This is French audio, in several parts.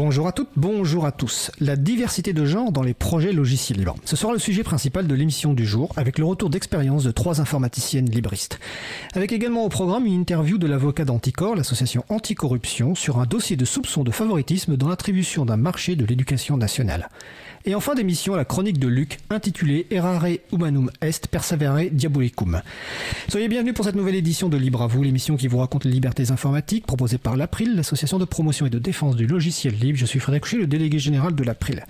Bonjour à toutes, bonjour à tous. La diversité de genre dans les projets logiciels. Ce sera le sujet principal de l'émission du jour, avec le retour d'expérience de trois informaticiennes libristes. Avec également au programme une interview de l'avocat d'Anticor, l'association anticorruption, sur un dossier de soupçon de favoritisme dans l'attribution d'un marché de l'éducation nationale. Et en fin d'émission, la chronique de Luc, intitulée Errare Humanum Est Persevere Diabolicum. Soyez bienvenus pour cette nouvelle édition de Libre à vous, l'émission qui vous raconte les libertés informatiques, proposée par l'April, l'association de promotion et de défense du logiciel libre. Je suis Frédéric Couchet, le délégué général de l'April.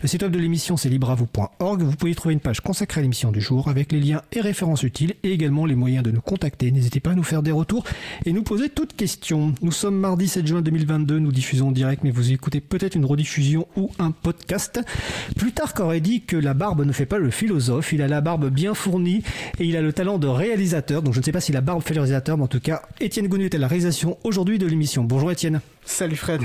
Le site web de l'émission, c'est libreavou.org. Vous pouvez y trouver une page consacrée à l'émission du jour, avec les liens et références utiles, et également les moyens de nous contacter. N'hésitez pas à nous faire des retours et nous poser toutes questions. Nous sommes mardi 7 juin 2022, nous diffusons en direct, mais vous écoutez peut-être une rediffusion ou un podcast. Plutarque aurait dit que la barbe ne fait pas le philosophe, il a la barbe bien fournie et il a le talent de réalisateur. Donc je ne sais pas si la barbe fait le réalisateur, mais en tout cas, Étienne Gonu est à la réalisation aujourd'hui de l'émission. Bonjour Étienne. Salut Fred.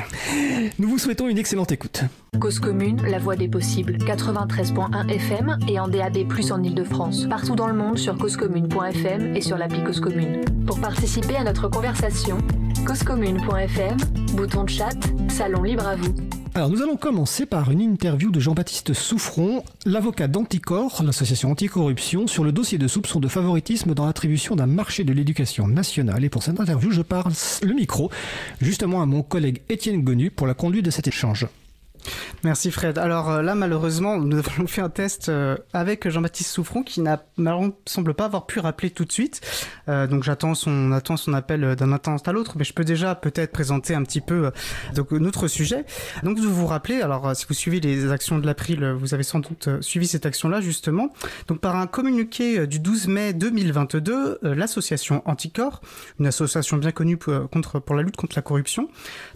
Nous vous souhaitons une excellente écoute. Cause commune, la voix des possibles. 93.1 FM et en DAB+, en Ile-de-France. Partout dans le monde sur causecommune.fm et sur l'appli Cause Commune. Pour participer à notre conversation, causecommune.fm, bouton de chat, salon libre à vous. Alors nous allons commencer par une interview de Jean-Baptiste Souffron, l'avocat d'Anticor, l'association anticorruption, sur le dossier de soupçon de favoritisme dans l'attribution d'un marché de l'éducation nationale. Et pour cette interview, je parle le micro justement à mon collègue Étienne Gonu pour la conduite de cet échange. Merci Fred. Alors euh, là, malheureusement, nous avons fait un test euh, avec Jean-Baptiste Souffron qui n'a semble pas avoir pu rappeler tout de suite. Euh, donc j'attends son appel d'un instant à l'autre, mais je peux déjà peut-être présenter un petit peu donc notre sujet. Donc vous vous rappelez, alors si vous suivez les actions de l'April, vous avez sans doute suivi cette action-là justement. Donc par un communiqué du 12 mai 2022, l'association Anticor, une association bien connue pour, contre pour la lutte contre la corruption,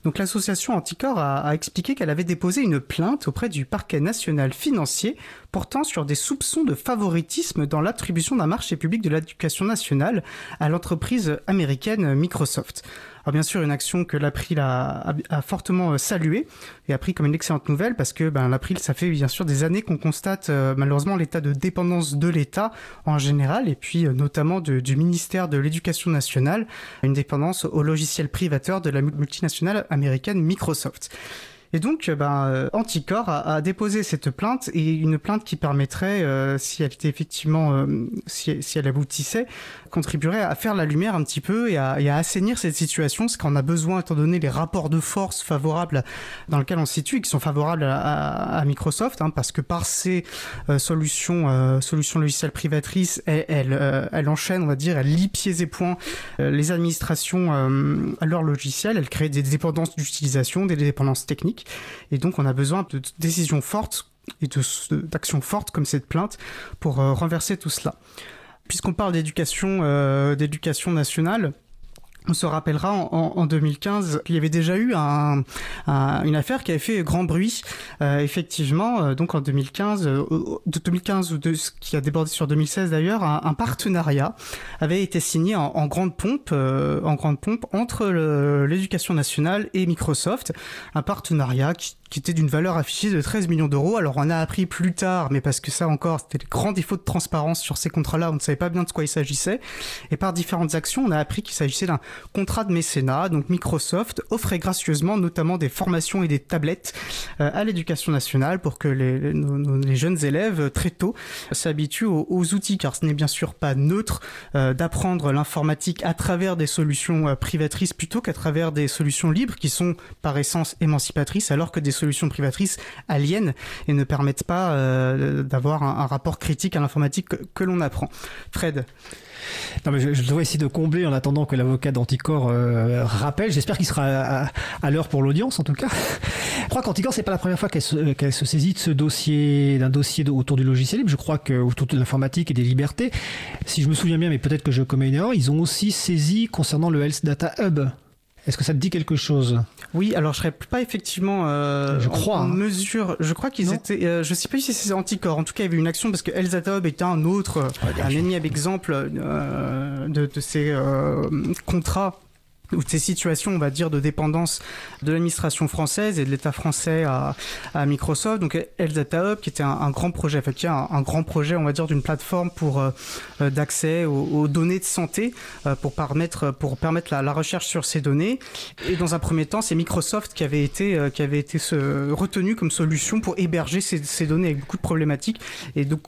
donc l'association Anticor a expliqué qu'elle avait déposé une plainte auprès du parquet national financier portant sur des soupçons de favoritisme dans l'attribution d'un marché public de l'éducation nationale à l'entreprise américaine Microsoft. Alors bien sûr, une action que l'April a, fortement saluée et a pris comme une excellente nouvelle parce que ben, l'April, ça fait bien sûr des années qu'on constate euh, malheureusement l'état de dépendance de l'État en général et puis euh, notamment du ministère de l'Éducation nationale, une dépendance au logiciel privateur de la multinationale américaine Microsoft. Et donc, ben, Anticor a, a, déposé cette plainte et une plainte qui permettrait, euh, si elle était effectivement, euh, si, si, elle aboutissait, contribuerait à faire la lumière un petit peu et à, et à assainir cette situation, ce qu'on a besoin étant donné les rapports de force favorables dans lesquels on se situe et qui sont favorables à, à, Microsoft, hein, parce que par ces euh, solutions, solutions logicielles privatrices, elle, elle, elle, enchaîne, on va dire, elle lie pieds et poings les administrations à leur logiciel, elle crée des dépendances d'utilisation, des dépendances techniques. Et donc, on a besoin de décisions fortes et d'actions fortes comme cette plainte pour euh, renverser tout cela. Puisqu'on parle d'éducation, euh, d'éducation nationale, on se rappellera en, en, 2015 qu'il y avait déjà eu un, un, une affaire qui avait fait grand bruit. Euh, effectivement, euh, donc en 2015, euh, de 2015 ou de ce qui a débordé sur 2016 d'ailleurs, un, un, partenariat avait été signé en, en grande pompe, euh, en grande pompe entre l'éducation nationale et Microsoft. Un partenariat qui, qui était d'une valeur affichée de 13 millions d'euros. Alors on a appris plus tard, mais parce que ça encore, c'était le grand défaut de transparence sur ces contrats-là, on ne savait pas bien de quoi il s'agissait. Et par différentes actions, on a appris qu'il s'agissait d'un contrat de mécénat. Donc Microsoft offrait gracieusement notamment des formations et des tablettes euh, à l'éducation nationale pour que les, jeunes élèves très tôt s'habituent aux, outils, car ce n'est bien sûr pas neutre euh, d'apprendre l'informatique à travers des solutions euh, privatrices plutôt qu'à travers des solutions libres qui sont par essence émancipatrices, alors que des solutions privatrices aliènent et ne permettent pas euh, d'avoir un, rapport critique à l'informatique que, l'on apprend. Fred non, mais je, je, dois essayer de combler en attendant que l'avocat d'Anticor euh, rappelle. J'espère qu'il sera à, l'heure pour l'audience, en tout cas. Je crois qu'Anticor, c'est pas la première fois qu'elle se, se, saisit de ce dossier, d'un dossier autour du logiciel libre. Je crois que autour de l'informatique et des libertés, si je me souviens bien, mais peut-être que je commets une erreur, ils ont aussi saisi concernant le Health Data Hub. Est-ce que ça te dit quelque chose? Oui, alors je serais pas effectivement euh, je crois, en, hein. mesure. Je crois qu'ils étaient. Euh, je sais pas si c'est Anticor. En tout cas, il y avait une action parce que Elzatob était un autre, ouais, un énième exemple euh, de, de, ces euh, contrats ou de ces situations, on va dire, de dépendance de l'administration française et de l'État français à, à, Microsoft. Donc, Data Hub, qui était un, grand projet, effectivement, un, un, grand projet, on va dire, d'une plateforme pour euh, euh, d'accès aux, données de santé euh, pour permettre pour permettre la, la, recherche sur ces données. Et dans un premier temps, c'est Microsoft qui avait été qui avait été retenu comme solution pour héberger ces, ces données avec beaucoup de problématiques. Et donc,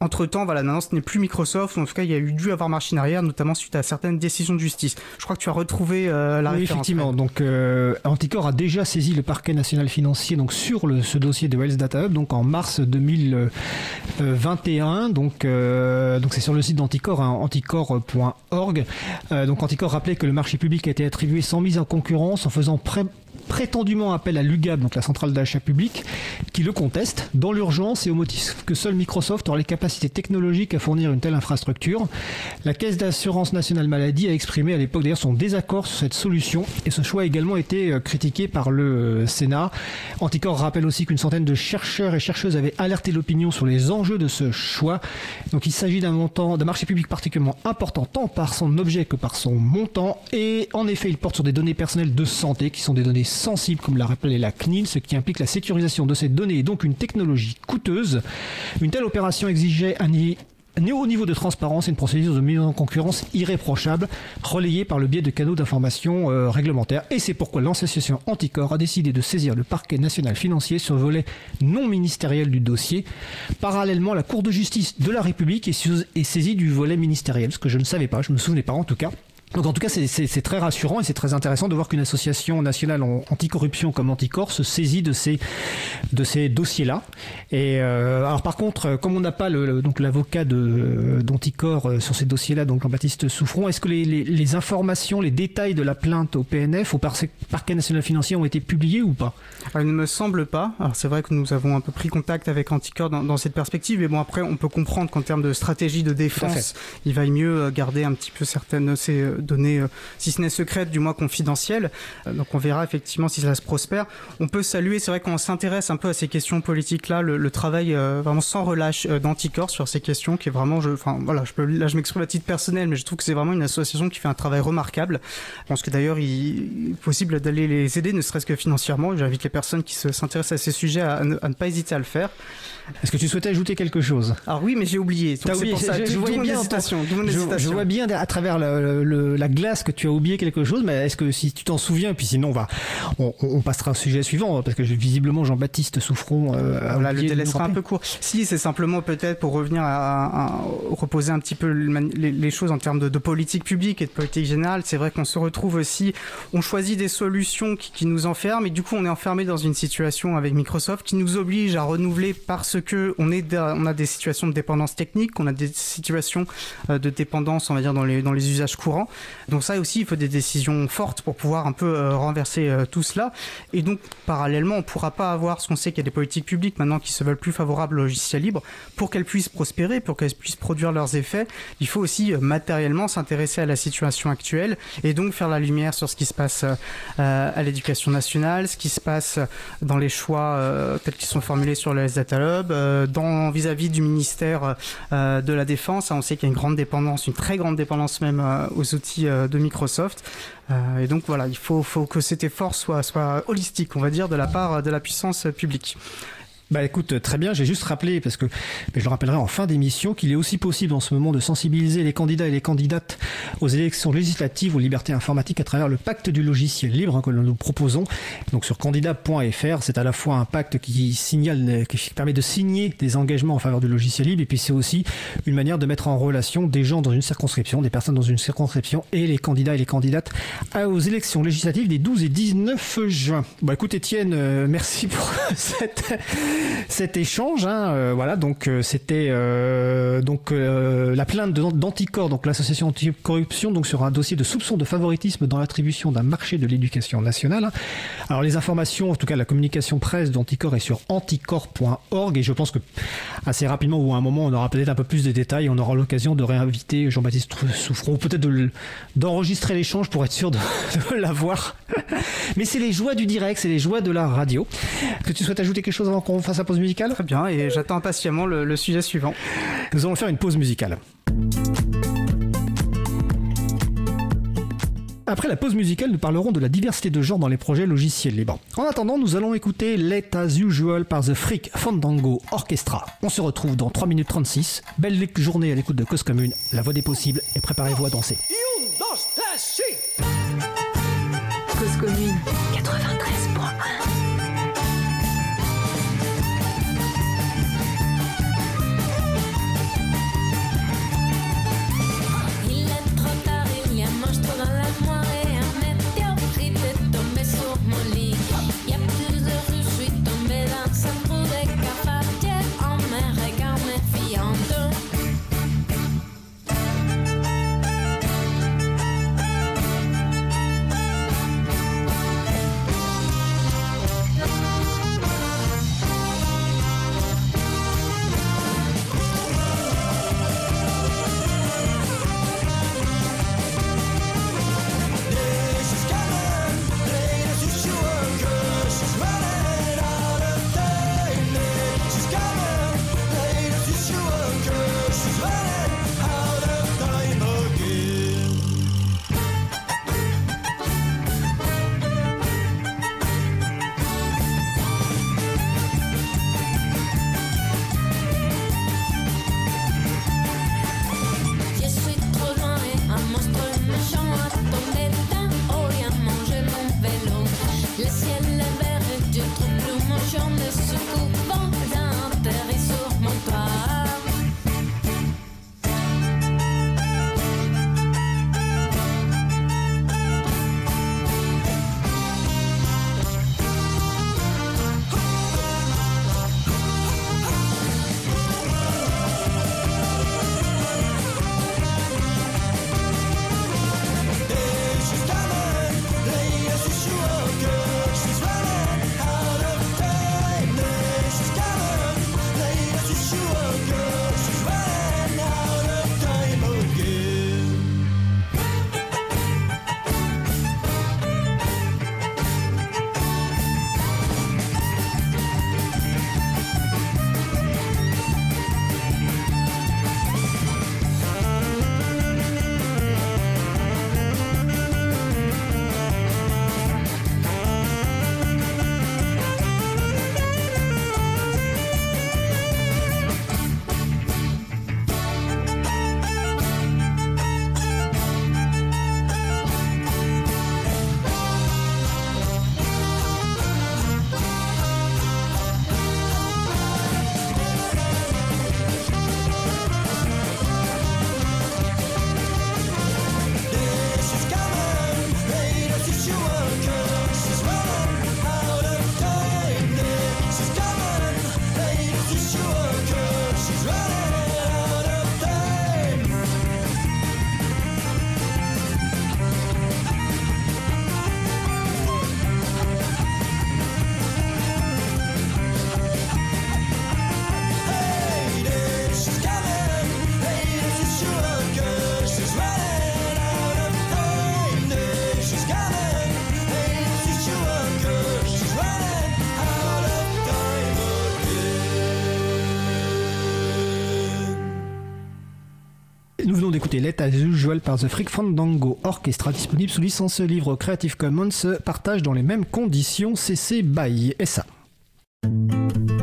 entre temps, voilà, maintenant ce n'est plus Microsoft, en tout cas il y a eu dû avoir marche arrière, notamment suite à certaines décisions de justice. Je crois que tu as retrouvé euh, la oui, Effectivement, donc euh, Anticor a déjà saisi le parquet national financier donc sur le, ce dossier de Wells Data Hub, donc en mars 2021. Donc euh, donc c'est sur le site d'Anticor, hein, anticor.org. donc Anticor rappelait que le marché public a été attribué sans mise en concurrence en faisant pré prétendument appel à l'UGAB, donc la centrale d'achat public, qui le conteste dans l'urgence et au motif que seul Microsoft aura les capacités technologiques à fournir une telle infrastructure. La Caisse d'assurance nationale maladie a exprimé à l'époque d'ailleurs son désaccord sur cette solution et ce choix a également été euh, critiqué par le euh, Sénat. Anticor rappelle aussi qu'une centaine de chercheurs et chercheuses avaient alerté l'opinion sur les enjeux de ce choix. Donc il s'agit d'un montant, d'un marché public particulièrement important tant par son objet que par son montant et en effet il porte sur des données personnelles de santé qui sont des données sensible, comme l'a rappelé la CNIL, ce qui implique la sécurisation de ces données et donc une technologie coûteuse. Une telle opération exigeait un haut niveau de transparence et une procédure de mise en concurrence irréprochable, relayée par le biais de canaux d'information euh, réglementaires. Et c'est pourquoi l'association Anticor a décidé de saisir le parquet national financier sur le volet non ministériel du dossier. Parallèlement, la Cour de justice de la République est saisie du volet ministériel, ce que je ne savais pas, je ne me souvenais pas en tout cas. Donc en tout cas, c'est très rassurant et c'est très intéressant de voir qu'une association nationale anticorruption comme Anticor se saisit de ces de ces dossiers-là. Et euh, alors par contre, comme on n'a pas le, donc l'avocat de d'Anticor euh, sur ces dossiers-là, donc Jean-Baptiste Souffron, est-ce que les, les, les, informations, les détails de la plainte au PNF, au parquet national financier, ont été publiés ou pas? Il ne me semble pas. Alors c'est vrai que nous avons un peu pris contact avec Anticor dans, dans cette perspective, mais bon après, on peut comprendre qu'en termes de stratégie de défense, il vaille mieux euh, garder un petit peu certaines ces données, euh, si ce n'est secrètes, du moins confidentielles. Euh, donc on verra effectivement si ça se prospère. On peut saluer, c'est vrai qu'on s'intéresse un peu à ces questions politiques-là, le, travail euh, vraiment sans relâche d'Anticor sur ces questions, qui est vraiment, je, enfin voilà, je peux, là je m'exprime à titre personnel, mais je trouve que c'est vraiment une association qui fait un travail remarquable. Je pense que d'ailleurs il est possible d'aller les aider, ne serait-ce que financièrement. J'invite les personnes qui s'intéressent à ces sujets à, à, ne, pas hésiter à le faire. Est-ce que tu souhaitais ajouter quelque chose? Alors oui, mais j'ai oublié. Ça, je, je, vois bien, je, je, vois bien à travers le, le, la glace que tu as oublié quelque chose, mais est-ce que si tu t'en souviens, et puis sinon on va, on, passera au sujet suivant, parce que visiblement Jean-Baptiste Souffron euh, voilà, le délai sera un peu court. Si, c'est simplement peut-être pour revenir à, reposer un petit peu les, choses en termes de, politique publique et de politique générale. C'est vrai qu'on se retrouve aussi, on choisit des solutions qui, nous enferment, et du coup on est enfermé dans une situation avec Microsoft qui nous oblige à renouveler parce que on est, on a des situations de dépendance technique, on a des situations euh, de dépendance, on va dire dans les dans les usages courants. Donc ça aussi, il faut des décisions fortes pour pouvoir un peu euh, renverser euh, tout cela. Et donc, parallèlement, on ne pourra pas avoir, ce qu'on sait qu'il y a des politiques publiques maintenant qui se veulent plus favorables au logiciel libre, pour qu'elles puissent prospérer, pour qu'elles puissent produire leurs effets, il faut aussi euh, matériellement s'intéresser à la situation actuelle et donc faire la lumière sur ce qui se passe à l'éducation nationale, ce qui se passe dans les choix tels qu'ils sont formulés sur le Data Hub, vis-à-vis du ministère de la Défense. On sait qu'il y a une grande dépendance, une très grande dépendance même aux outils de Microsoft. Euh, et donc voilà, il faut, faut que cet effort soit, soit holistique, on va dire, de la part de la puissance publique. Bah écoute, très bien, j'ai juste rappelé, parce que je le rappellerai en fin d'émission, qu'il est aussi possible en ce moment de sensibiliser les candidats et les candidates aux élections législatives aux libertés informatiques à travers le pacte du logiciel libre hein, que nous proposons. Donc sur candidat.fr, c'est à la fois un pacte qui signale, qui permet de signer des engagements en faveur du logiciel libre, et puis c'est aussi une manière de mettre en relation des gens dans une circonscription, des personnes dans une circonscription, et les candidats et les candidates aux élections législatives des 12 et 19 juin. Bah écoute Étienne, euh, merci pour cette cet échange. Hein, euh, voilà, donc euh, c'était euh, donc la plainte d'Anticor, donc l'association anticorruption, donc sur un dossier de soupçon de favoritisme dans l'attribution d'un marché de l'éducation nationale. Alors les informations, en tout cas la communication presse d'Anticor est sur anticor.org et je pense que assez rapidement ou à un moment on aura peut-être un peu plus de détails, on aura l'occasion de réinviter Jean-Baptiste Souffron ou peut-être d'enregistrer l'échange pour être sûr de, de l'avoir. Mais c'est les joies du direct, c'est les joies de la radio. Que tu souhaites ajouter quelque chose avant qu'on fasse la pause musicale? Très bien, et j'attends impatiemment le, le sujet suivant. Nous allons faire une pause musicale. Après la pause musicale, nous parlerons de la diversité de genres dans les projets logiciels libres. En attendant, nous allons écouter Let As Usual par The Freak Fandango Orchestra. On se retrouve dans 3 minutes 36. Belle journée à l'écoute de Cause Commune, la voix des possibles, et préparez-vous à danser. Cause Commune d'écouter Let As Usual par The Freak Fandango Orchestra, disponible sous licence livre Creative Commons, partage dans les mêmes conditions CC BY SA.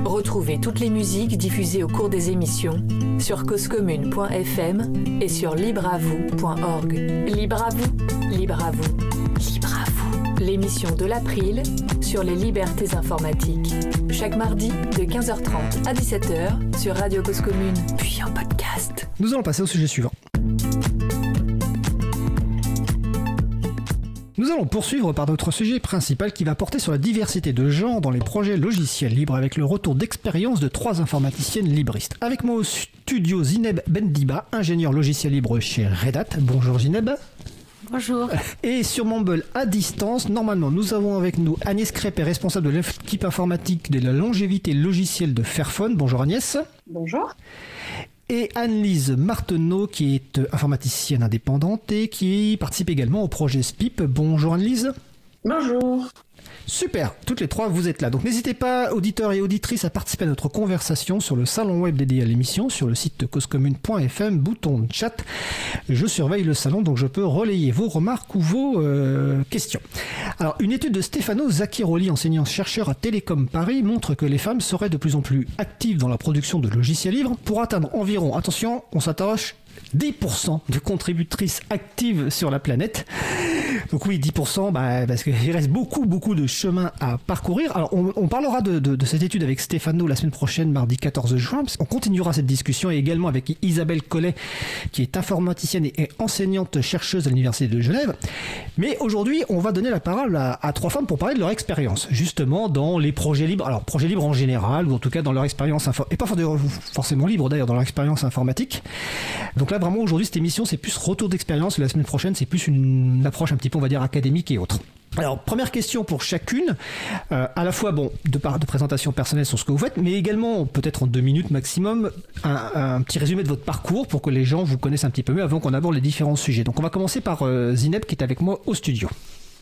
Retrouvez toutes les musiques diffusées au cours des émissions sur causecommune.fm et sur libreavoue.org. Libre à vous, libre à vous, libre à vous. L'émission de l'April sur les libertés informatiques. Chaque mardi de 15h30 à 17h sur Radio Cause Commune, puis en podcast. Nous allons passer au sujet suivant. Nous allons poursuivre par notre sujet principal qui va porter sur la diversité de genres dans les projets logiciels libres avec le retour d'expérience de trois informaticiennes libristes. Avec moi au studio Zineb Bendiba, ingénieur logiciel libre chez Red Hat. Bonjour Zineb. Bonjour. Et sur Mumble à distance, normalement, nous avons avec nous Agnès Crépé, responsable de l'équipe informatique de la longévité logicielle de Fairphone. Bonjour Agnès. Bonjour et Anne-Lise Marteneau, qui est informaticienne indépendante et qui participe également au projet SPIP. Bonjour Anne-Lise. Bonjour. Super, toutes les trois vous êtes là. Donc n'hésitez pas, auditeurs et auditrices, à participer à notre conversation sur le salon web dédié à l'émission, sur le site causecommune.fm, bouton chat. Je surveille le salon, donc je peux relayer vos remarques ou vos euh, questions. Alors, une étude de Stefano Zacchiroli, enseignant-chercheur à Télécom Paris, montre que les femmes seraient de plus en plus actives dans la production de logiciels libres pour atteindre environ, attention, on s'attache 10% de contributrices actives sur la planète. Donc oui, 10%, bah, parce qu'il reste beaucoup, beaucoup de chemin à parcourir. Alors on, parlera de, cette étude avec Stéphano la semaine prochaine, mardi 14 juin. On continuera cette discussion et également avec Isabelle Collet, qui est informaticienne et enseignante chercheuse à l'Université de Genève. Mais aujourd'hui, on va donner la parole à, trois femmes pour parler de leur expérience, justement dans les projets libres. Alors projets libres en général, ou en tout cas dans leur expérience, et pas forcément libre d'ailleurs, dans leur expérience informatique. Donc là, vraiment, aujourd'hui, cette émission, c'est plus retour d'expérience. La semaine prochaine, c'est plus une approche un petit peu, on va dire, académique et autre. Alors, première question pour chacune, euh, à la fois, bon, de part de présentation personnelle sur ce que vous faites, mais également, peut-être en deux minutes maximum, un, petit résumé de votre parcours pour que les gens vous connaissent un petit peu mieux avant qu'on aborde les différents sujets. Donc, on va commencer par euh, Zineb qui est avec moi au studio.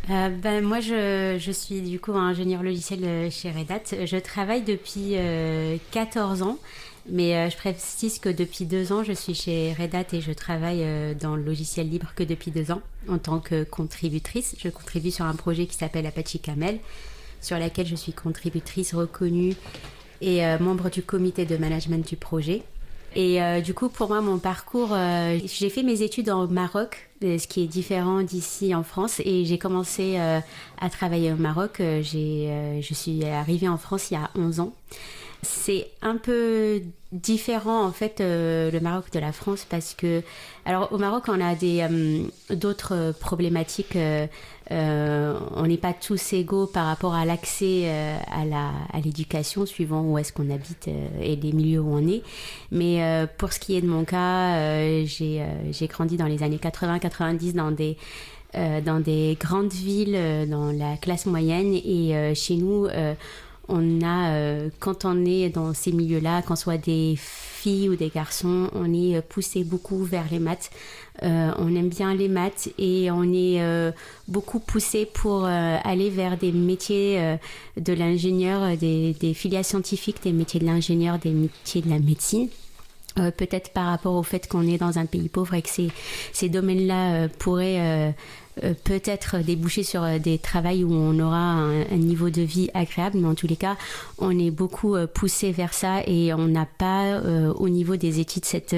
Euh, ben, moi, je, je, suis du coup ingénieur logiciel chez Red Hat. Je travaille depuis 14 ans. Mais euh, je précise que depuis deux ans, je suis chez Red Hat et je travaille euh, dans le logiciel libre que depuis deux ans en tant que contributrice. Je contribue sur un projet qui s'appelle Apache Camel, sur lequel je suis contributrice reconnue et euh, membre du comité de management du projet. Et du coup, pour moi, mon parcours, j'ai fait mes études au Maroc, ce qui est différent d'ici en France. Et j'ai commencé à travailler au Maroc. je suis arrivée en France il y a 11 ans. C'est un peu différent en fait euh, le Maroc de la France parce que alors au Maroc on a des euh, d'autres problématiques euh, on n'est pas tous égaux par rapport à l'accès à la à l'éducation suivant où est-ce qu'on habite et les milieux où on est. Mais pour ce qui est de mon cas j'ai j'ai grandi dans les années 80 90 dans des dans des grandes villes dans la classe moyenne et chez nous on a, euh, quand on est dans ces milieux-là, qu'on soit des filles ou des garçons, on est euh, poussé beaucoup vers les maths. Euh, on aime bien les maths et on est beaucoup poussé pour aller vers des métiers de l'ingénieur, des, des, filières scientifiques, des métiers de l'ingénieur, des métiers de la médecine. Peut-être par rapport au fait qu'on est dans un pays pauvre et que ces, domaines-là pourraient peut-être déboucher sur euh, des travails où on aura un, niveau de vie agréable, mais en tous les cas, on est beaucoup euh, poussé vers ça et on n'a pas au niveau des études cette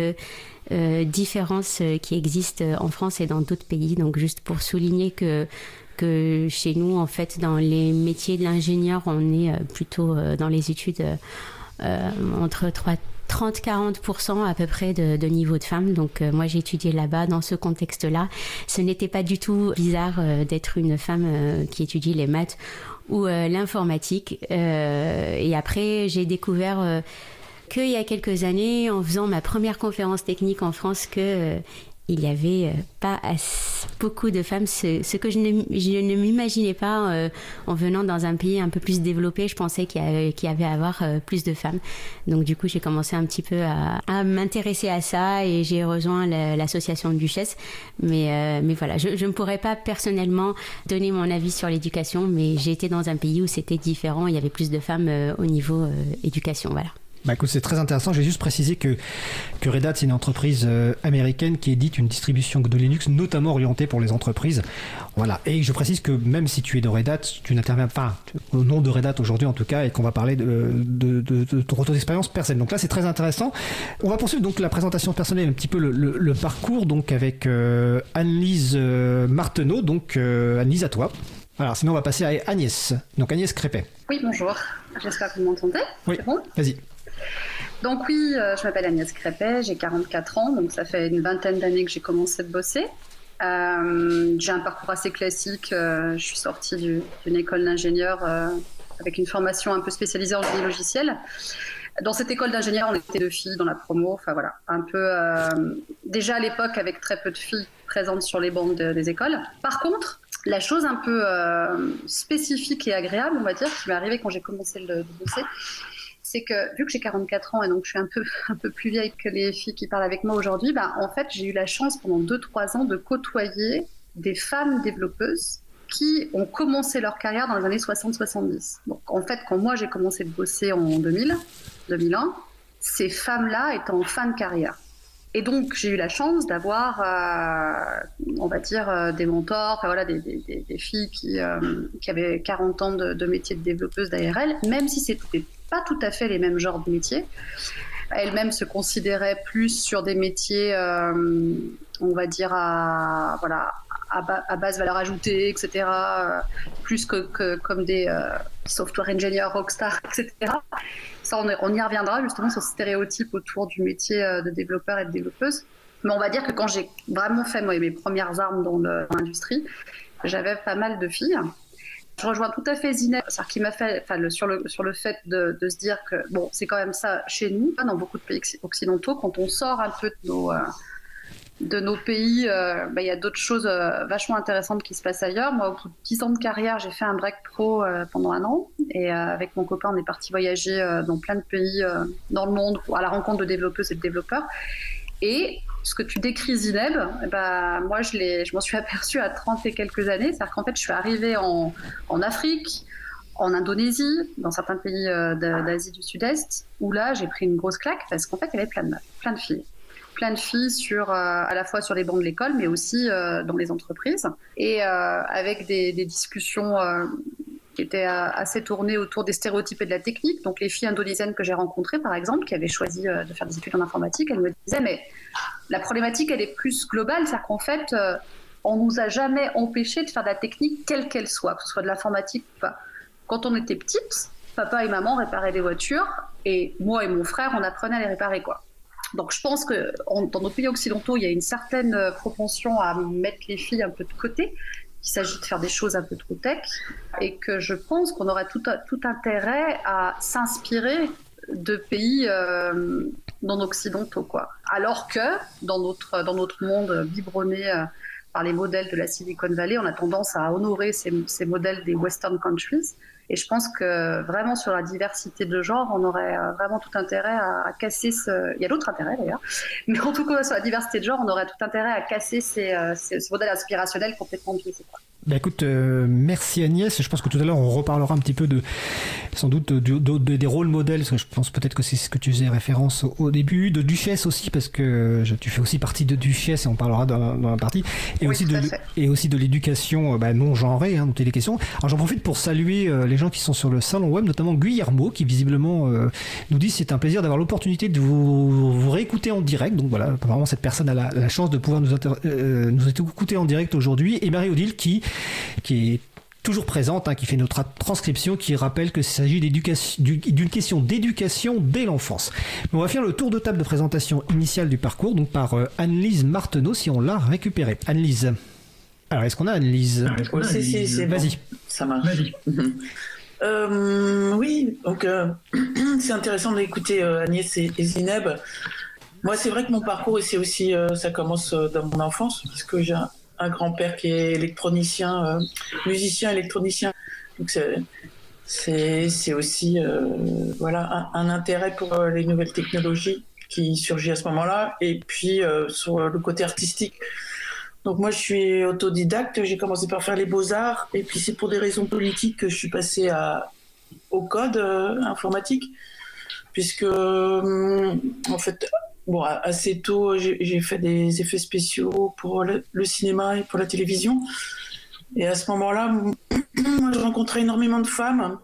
différence qui existe en France et dans d'autres pays. Donc juste pour souligner que que chez nous, en fait, dans les métiers de l'ingénieur, on est plutôt dans les études entre 3, 30-40% à peu près de, niveau de femmes. Donc euh, moi j'ai étudié là-bas dans ce contexte-là. Ce n'était pas du tout bizarre euh, d'être une femme euh, qui étudie les maths ou l'informatique. et après j'ai découvert qu'il y a quelques années, en faisant ma première conférence technique en France, que il n'y avait euh, pas beaucoup de femmes, ce, que je ne, m'imaginais pas euh, en venant dans un pays un peu plus développé. Je pensais qu'il y, avait, à avoir euh, plus de femmes. Donc du coup, j'ai commencé un petit peu à, m'intéresser à ça et j'ai rejoint l'association Duchesse. Mais, mais voilà, je, ne pourrais pas personnellement donner mon avis sur l'éducation, mais j'ai été dans un pays où c'était différent. Il y avait plus de femmes au niveau éducation. Voilà. Bah écoute, c'est très intéressant. J'ai juste précisé que, que Red Hat, c'est une entreprise euh, américaine qui édite une distribution de Linux, notamment orientée pour les entreprises. Voilà. Et je précise que même si tu es de Red Hat, tu n'interviens pas au nom de Red Hat aujourd'hui en tout cas, et qu'on va parler de, de, de, de ton retour d'expérience personnelle. Donc là, c'est très intéressant. On va poursuivre donc la présentation personnelle, un petit peu le, le, parcours, donc avec euh, Annelise euh, Marteneau. Donc Annelise, à toi. Alors sinon, on va passer à Agnès. Donc Agnès Crépet. Oui, bonjour. J'espère que vous m'entendez. Oui, bon? Vas-y. Donc oui, euh, je m'appelle Agnès Crépet, j'ai 44 ans, donc ça fait une vingtaine d'années que j'ai commencé de bosser. Euh, j'ai un parcours assez classique, euh, je suis sortie d'une école d'ingénieur avec une formation un peu spécialisée en génie logiciel. Dans cette école d'ingénieur, on était deux filles dans la promo, enfin voilà, un peu déjà à l'époque avec très peu de filles présentes sur les bancs des écoles. Par contre, la chose un peu spécifique et agréable, on va dire, qui m'est arrivée quand j'ai commencé le, bosser, c'est que vu que j'ai 44 ans et donc je suis un peu, un peu plus vieille que les filles qui parlent avec moi aujourd'hui, bah, en fait, j'ai eu la chance pendant 2-3 ans de côtoyer des femmes développeuses qui ont commencé leur carrière dans les années 60-70. Donc en fait, quand moi j'ai commencé de bosser en 2000, 2001, ces femmes-là étaient en fin de carrière. Et donc, j'ai eu la chance d'avoir, euh, on va dire, euh, des mentors, voilà, des, filles qui, euh, avaient 40 ans de, métier de développeuse d'ARL, même si c'était pas tout à fait les mêmes genres de métiers. Elles-mêmes se considéraient plus sur des métiers, on va dire, à, voilà, à, base valeur ajoutée, etc., plus que, que, comme des software engineers, rockstar, etc on, y reviendra justement sur ce stéréotype autour du métier euh, de développeur et de développeuse. Mais on va dire que quand j'ai vraiment fait mes premières armes dans l'industrie, j'avais pas mal de filles. Je rejoins tout à fait Zineb, qui m'a fait, enfin, sur, le, sur le fait de, se dire que bon, c'est quand même ça chez nous, dans beaucoup de pays occidentaux, quand on sort un peu de nos, euh, de nos pays, euh, bah, il y a d'autres choses euh, vachement intéressantes qui se passent ailleurs. Moi, au bout de 10 ans de carrière, j'ai fait un break pro euh, pendant un an. Et avec mon copain, on est parti voyager dans plein de pays dans le monde à la rencontre de développeuses et de développeurs. Et ce que tu décris, Zineb, bah, moi, je, m'en suis aperçue à 30 et quelques années. C'est-à-dire qu'en fait, je suis arrivée en, Afrique, en Indonésie, dans certains pays d'Asie du Sud-Est, où là, j'ai pris une grosse claque parce qu'en fait, il y avait plein de filles plein de filles sur, euh, à la fois sur les bancs de l'école, mais aussi euh, dans les entreprises, et euh, avec des, discussions qui étaient assez tournées autour des stéréotypes et de la technique. Donc les filles indonésiennes que j'ai rencontrées, par exemple, qui avaient choisi de faire des études en informatique, elles me disaient, mais la problématique, elle est plus globale, c'est-à-dire qu'en fait, on nous a jamais empêché de faire de la technique, quelle qu'elle soit, que ce soit de l'informatique ou pas. Quand on était petite, papa et maman réparaient des voitures, et moi et mon frère, on apprenait à les réparer, quoi. Donc je pense que dans nos pays occidentaux, il y a une certaine euh, propension à mettre les filles un peu de côté, qu'il s'agit de faire des choses un peu trop tech, et que je pense qu'on aurait tout, tout, intérêt à s'inspirer de pays euh, non occidentaux, quoi. Alors que dans notre, dans notre monde biberonné euh, par les modèles de la Silicon Valley, on a tendance à honorer ces, ces modèles des Western countries et je pense que vraiment sur la diversité de genre, on aurait euh, vraiment tout intérêt à, casser ce. Il y a d'autres intérêts d'ailleurs, mais en tout cas sur la diversité de genre, on aurait tout intérêt à casser ces, euh, ces, ce modèle aspirationnel complètement biaisé. Bah écoute, euh, merci Agnès. Je pense que tout à l'heure on reparlera un petit peu de, sans doute, des rôles modèles. Parce que je pense peut-être que c'est ce que tu faisais référence au, début, de Duchesse aussi, parce que tu fais aussi partie de Duchesse et on parlera dans, dans la partie, et aussi de et aussi de l'éducation bah, non genrée, hein, dont il est question. Alors j'en profite pour saluer euh, les gens qui sont sur le salon web, notamment Guillermo, qui visiblement euh, nous dit c'est un plaisir d'avoir l'opportunité de vous, vous, réécouter en direct. Donc voilà, apparemment cette personne a la, chance de pouvoir nous, nous écouter en direct aujourd'hui, et Marie Odile qui qui est toujours présente, hein, qui fait notre transcription, qui rappelle qu'il s'agit d'une question d'éducation dès l'enfance. On va faire le tour de table de présentation initiale du parcours, donc par euh, Anne-Lise Marteneau, si on l'a récupéré. Anne-Lise. Alors, est-ce qu'on a Anne-Lise Oui, c'est Vas-y. Ça marche. Euh, oui, donc euh, c'est intéressant d'écouter Agnès et, et, Zineb. Moi, c'est vrai que mon parcours, c'est aussi, ça commence dans mon enfance, parce que j'ai un grand-père qui est électronicien, euh, musicien électronicien. Donc c'est aussi euh, voilà un, intérêt pour euh, les nouvelles technologies qui surgit à ce moment-là et puis sur le côté artistique. Donc moi je suis autodidacte, j'ai commencé par faire les beaux-arts et puis c'est pour des raisons politiques que je suis passé à, au code informatique puisque en fait bon, assez tôt, j'ai fait des effets spéciaux pour le, cinéma et pour la télévision. Et à ce moment-là, j'ai rencontré énormément de femmes.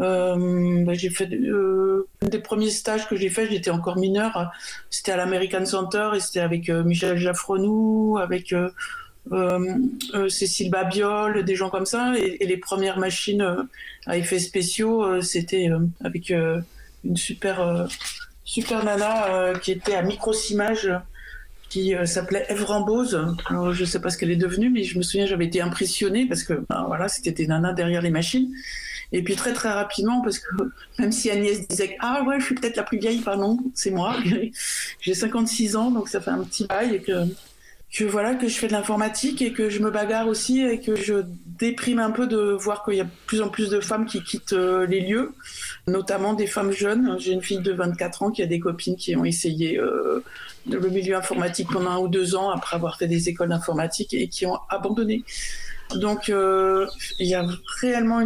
Euh, bah, j'ai fait euh, des premiers stages que j'ai fait, j'étais encore mineure. C'était à l'American Center et c'était avec euh, Michel Jaffronou, avec Cécile Babiol, des gens comme ça. Et les premières machines à effets spéciaux, c'était avec une super super nana euh, qui était à Microsimage qui euh, s'appelait Eve Rambose. Je sais pas ce qu'elle est devenue, mais je me souviens, j'avais été impressionnée parce que ben, voilà, c'était des nanas derrière les machines. Et puis très très rapidement, parce que même si Agnès disait ah ouais, je suis peut-être la plus vieille, pardon, c'est moi. J'ai 56 ans, donc ça fait un petit bail et que voilà que je fais de l'informatique et que je me bagarre aussi et que je déprime un peu de voir qu'il y a de plus en plus de femmes qui quittent euh, les lieux, notamment des femmes jeunes. J'ai une fille de 24 ans qui a des copines qui ont essayé euh, le milieu informatique pendant un ou deux ans après avoir fait des écoles d'informatique et qui ont abandonné Donc, il y a réellement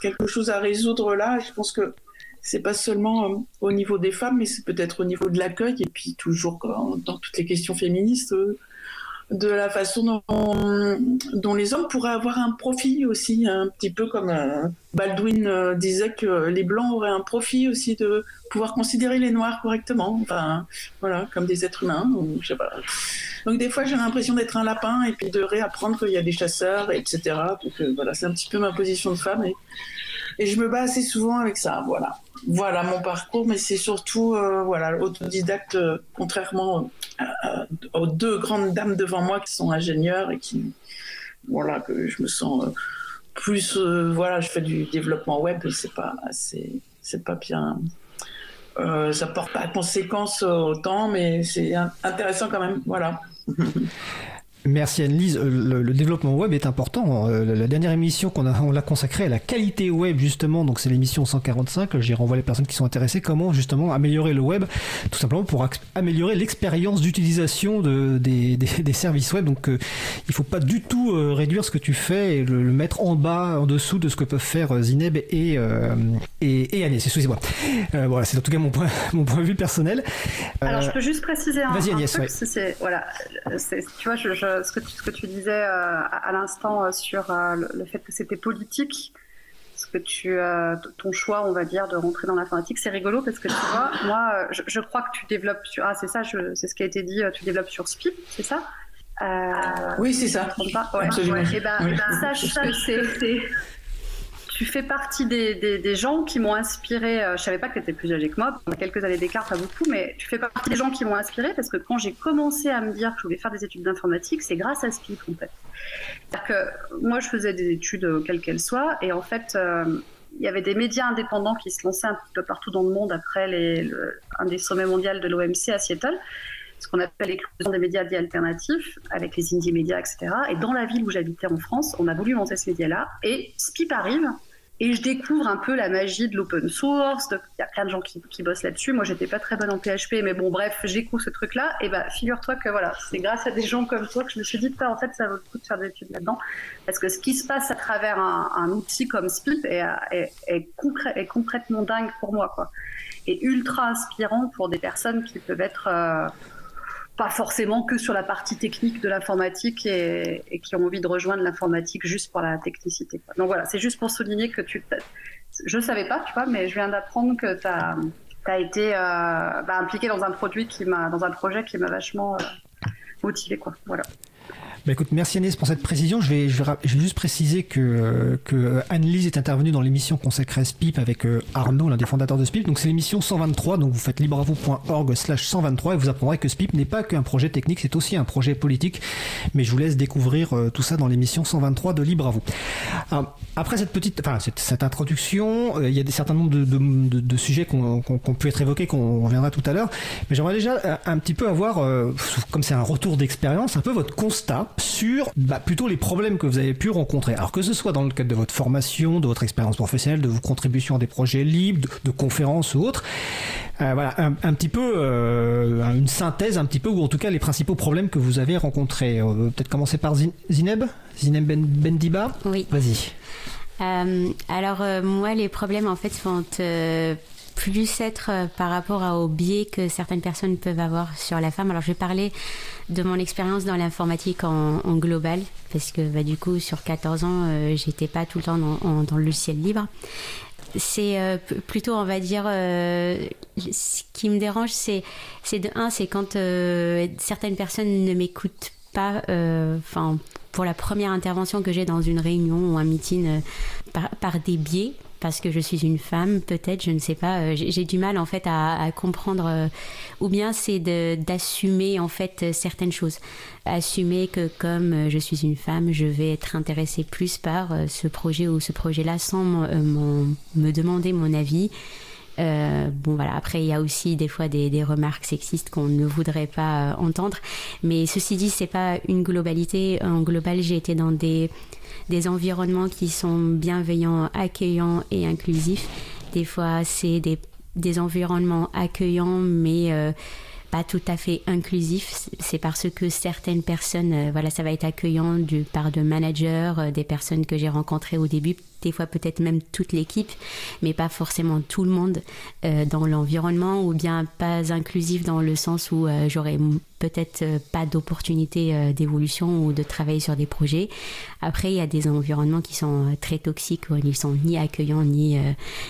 quelque chose à résoudre là. Je pense que c'est pas seulement au niveau des femmes, mais c'est peut-être au niveau de l'accueil et puis toujours dans toutes les questions féministes de la façon dont, les hommes pourraient avoir un profit aussi, un petit peu comme euh, Baldwin euh, disait que les blancs auraient un profit aussi de pouvoir considérer les noirs correctement, enfin voilà, comme des êtres humains, je sais pas. Donc des fois j'ai l'impression d'être un lapin et puis de réapprendre qu'il y a des chasseurs, etc. Donc euh, voilà, c'est un petit peu ma position de femme et, je me bats assez souvent avec ça, voilà voilà mon parcours, mais c'est surtout voilà autodidacte, euh, contrairement aux deux grandes dames devant moi qui sont ingénieures et qui voilà que je me sens plus voilà je fais du développement web et c'est pas c'est pas bien ça porte pas conséquence autant mais c'est intéressant quand même voilà Merci Anne-Lise. Euh, le, développement web est important. Euh, la dernière émission qu'on a, on l'a consacrée à la qualité web justement, donc c'est l'émission 145. J'y renvoie les personnes qui sont intéressées. Comment justement améliorer le web, tout simplement pour améliorer l'expérience d'utilisation de, des, des, services web. Donc euh, il faut pas du tout réduire ce que tu fais et le, mettre en bas, en dessous de ce que peuvent faire Zineb et et, et Agnès. Excusez-moi. voilà, c'est en tout cas mon point mon point de vue personnel. Alors je peux juste préciser un, Vas-y Agnès. truc, c'est, voilà, tu vois, je ce, que tu, ce que tu disais euh, à, l'instant euh, sur euh, le, fait que c'était politique, ce que tu, ton choix, on va dire, de rentrer dans l'informatique, c'est rigolo parce que tu vois, moi, je, crois que tu développes sur, ah c'est ça, c'est ce qui a été dit, tu développes sur SPIP, c'est ça? Oui, c'est ça. Ouais. Absolument. Et eh ben, oui. sache que c'est tu fais partie des, gens qui m'ont inspiré. Euh, je savais pas que tu étais plus âgé que moi, on a quelques années d'écart, pas beaucoup, mais tu fais partie des gens qui m'ont inspiré parce que quand j'ai commencé à me dire que je voulais faire des études d'informatique, c'est grâce à Speak en fait. C'est-à-dire que moi, je faisais des études euh, quelles qu'elles soient, et en fait, euh, il y avait des médias indépendants qui se lançaient un peu partout dans le monde après un des sommets mondiaux de l'OMC à Seattle ce qu'on appelle l'éclosion des médias dits alternatifs, avec les indie médias, etc. Et dans la ville où j'habitais en France, on a voulu monter ce média-là. Et SPIP arrive, et je découvre un peu la magie de l'open source. Il y a plein de gens qui, bossent là-dessus. Moi, j'étais pas très bonne en PHP, mais bon, bref, j'écoute ce truc-là. Et bah, figure-toi que voilà, c'est grâce à des gens comme toi que je me suis dit, en fait, ça vaut le coup de faire des études là-dedans. Parce que ce qui se passe à travers un, outil comme Split est, est, concrètement dingue pour moi, quoi. Et ultra inspirant pour des personnes qui peuvent être. Euh, pas forcément que sur la partie technique de l'informatique et, qui ont envie de rejoindre l'informatique juste pour la technicité. Donc voilà, c'est juste pour souligner que tu... Je savais pas, tu vois, mais je viens d'apprendre que tu as, été euh, bah, impliqué dans un produit qui dans un projet qui m'a vachement euh, motivé, quoi. Voilà. Bah écoute, merci Agnès pour cette précision. Je vais, je vais, juste préciser que, que Anne-Lise est intervenue dans l'émission consacrée à SPIP avec euh, Arnaud, l'un des fondateurs de SPIP. Donc c'est l'émission 123, donc vous faites libreavoue.org slash 123 et vous apprendrez que SPIP n'est pas qu'un projet technique, c'est aussi un projet politique. Mais je vous laisse découvrir euh, tout ça dans l'émission 123 de Libre à après cette petite, enfin cette, introduction, euh, il y a des certain nombre de, de, de, sujets qu'on qu peut être évoqués, qu'on reviendra tout à l'heure. Mais j'aimerais déjà un petit peu avoir, comme c'est un retour d'expérience, un peu votre constat sur bah, plutôt les problèmes que vous avez pu rencontrer. Alors que ce soit dans le cadre de votre formation, de votre expérience professionnelle, de vos contributions à des projets libres, de, conférences ou autres. Euh, voilà, un, petit peu euh, une synthèse, un petit peu, ou en tout cas les principaux problèmes que vous avez rencontrés. Euh, peut-être commencer par Zineb Zineb ben, Bendiba? Oui. Vas-y. alors moi les problèmes en fait sont plus être par rapport au biais que certaines personnes peuvent avoir sur la femme. Alors je vais parler de mon expérience dans l'informatique en, global, parce que bah, du coup, sur 14 ans, euh, j'étais pas tout le temps dans, le logiciel libre. C'est euh, plutôt, on va dire, euh, ce qui me dérange, c'est, de un, c'est quand certaines personnes ne m'écoutent pas, enfin, pour la première intervention que j'ai dans une réunion ou un meeting par des biais parce que je suis une femme, peut-être, je ne sais pas. Euh, j'ai du mal en fait à, comprendre, euh, ou bien c'est d'assumer en fait certaines choses, assumer que comme euh, je suis une femme, je vais être intéressée plus par ce projet ou ce projet-là sans me demander mon avis. bon voilà, après il y a aussi des fois des, des remarques sexistes qu'on ne voudrait pas entendre, mais ceci dit c'est pas une globalité. En global, j'ai été dans des des environnements qui sont bienveillants, accueillants et inclusifs. Des fois, c'est des, des, environnements accueillants, mais euh, pas tout à fait inclusif. C'est parce que certaines personnes, voilà, ça va être accueillant du par de managers, des personnes que j'ai rencontrées au début des fois peut-être même toute l'équipe, mais pas forcément tout le monde euh, dans l'environnement, ou bien pas inclusif dans le sens où euh, j'aurais peut-être euh, pas d'opportunité d'évolution ou de travailler sur des projets. Après, il y a des environnements qui sont très toxiques, où ils sont ni accueillants ni,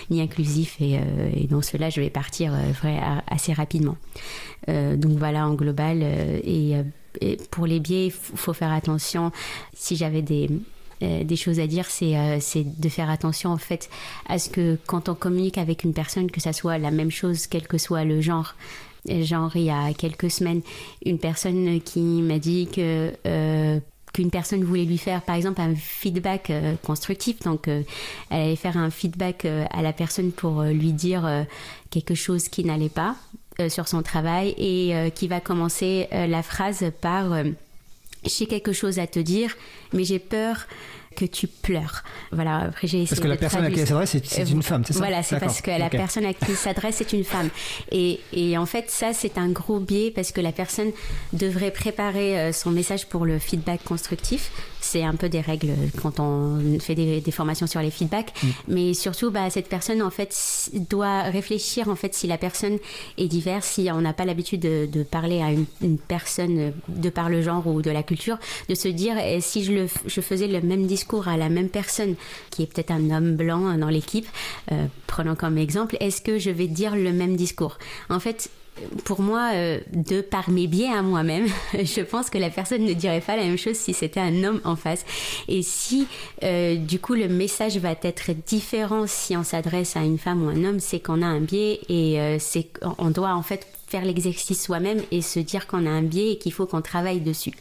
ni inclusifs, et, et dans cela, je vais partir assez rapidement. donc voilà, en global, et, et pour les biais, il faut faire attention. Si j'avais des euh, des choses à dire, euh, c'est de faire attention en fait à ce que quand on communique avec une personne, que ça soit la même chose, quel que soit le genre. Genre, il y a quelques semaines, une personne qui m'a dit que euh, qu'une personne voulait lui faire par exemple un feedback constructif donc elle allait faire un feedback à la personne pour lui dire quelque chose qui n'allait pas sur son travail et qui va commencer la phrase par j'ai quelque chose à te dire, mais j'ai peur que tu pleures. Voilà, après j'ai Parce que la personne à qui elle s'adresse, c'est une femme, c'est ça Voilà, c'est parce que la personne à qui elle s'adresse, c'est une femme. Et, et, en fait, ça, c'est un gros biais parce que la personne devrait préparer euh, son message pour le feedback constructif. C'est un peu des règles quand on fait des, formations sur les feedbacks. Mm. Mais surtout, bah, cette personne, en fait, doit réfléchir, en fait, si la personne est diverse, si on n'a pas l'habitude de, parler à une, personne de par le genre ou de la culture, de se dire, eh, si je, le, je faisais le même discours à la même personne, qui est peut-être un homme blanc dans l'équipe, euh, prenons comme exemple, est-ce que je vais dire le même discours? En fait, pour moi, euh, de par mes biais à moi-même, je pense que la personne ne dirait pas la même chose si c'était un homme en face. Et si, euh, du coup, le message va être différent si on s'adresse à une femme ou un homme, c'est qu'on a un biais et c'est on doit en fait faire l'exercice soi-même et se dire qu'on a un biais et qu'il faut qu'on travaille dessus.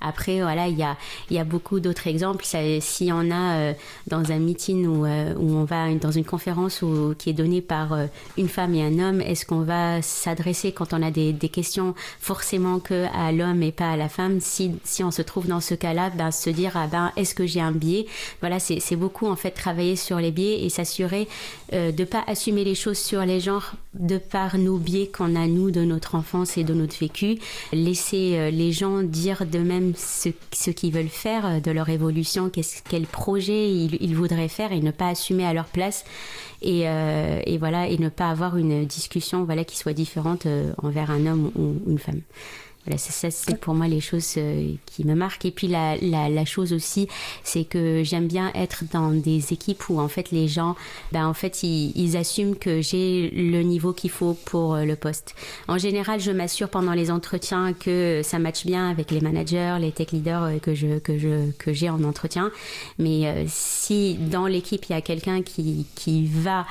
Après, voilà, il y a, y a beaucoup d'autres exemples. Si on a euh, dans un meeting ou euh, on va dans une conférence où, qui est donnée par euh, une femme et un homme, est-ce qu'on va s'adresser quand on a des, des questions forcément que à l'homme et pas à la femme? Si, si on se trouve dans ce cas-là, ben, se dire ah ben est-ce que j'ai un biais? Voilà, c'est beaucoup en fait travailler sur les biais et s'assurer de de pas assumer les choses sur les genres de par nos biais qu'on a nous de notre enfance et de notre vécu. Laisser les gens dire de même ce, qu'ils veulent faire euh, de leur évolution, quel projet ils, voudraient faire et ne pas assumer à leur place et, euh, et, voilà et ne pas avoir une discussion voilà qui soit différente euh, envers un homme ou une femme. Voilà, ça, c'est pour moi les choses euh, qui me marquent. Et puis la, la, chose aussi, c'est que j'aime bien être dans des équipes où en fait les gens, ben en fait ils, assument que j'ai le niveau qu'il faut pour euh, le poste. En général, je m'assure pendant les entretiens que ça matche bien avec les managers, les tech leaders euh, que je que je que j'ai en entretien. Mais si dans l'équipe il y a quelqu'un qui qui va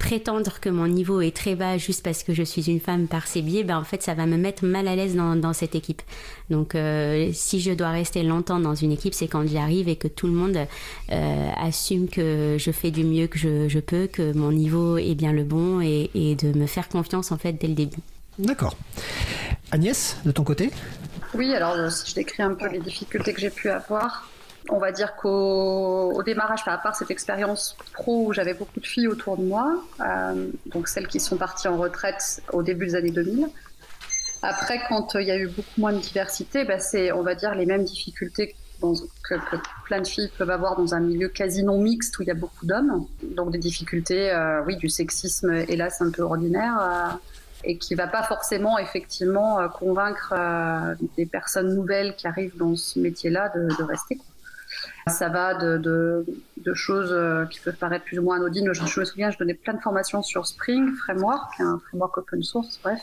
prétendre que mon niveau est très bas juste parce que je suis une femme par ses biais, ben en fait ça va me mettre mal à l'aise dans, dans, cette équipe. Donc euh, si je dois rester longtemps dans une équipe, c'est quand j'y arrive et que tout le monde euh, assume que je fais du mieux que je, je, peux, que mon niveau est bien le bon et, et de me faire confiance en fait dès le début. D'accord. Agnès, de ton côté? Oui, alors si je décris un peu les difficultés que j'ai pu avoir, on va dire qu'au démarrage, à part cette expérience pro où j'avais beaucoup de filles autour de moi, euh, donc celles qui sont parties en retraite au début des années 2000. Après, quand euh, il y a eu beaucoup moins de diversité, bah, c'est, on va dire, les mêmes difficultés que, plein de filles peuvent avoir dans un milieu quasi non mixte où il y a beaucoup d'hommes. Donc des difficultés, euh, oui, du sexisme, hélas, un peu ordinaire et qui va pas forcément effectivement convaincre des personnes nouvelles qui arrivent dans ce métier-là de, de rester. Ça va de, choses euh, qui peuvent paraître plus ou moins anodines. Je, me souviens, je donnais plein de formations sur Spring Framework, un framework open source, bref.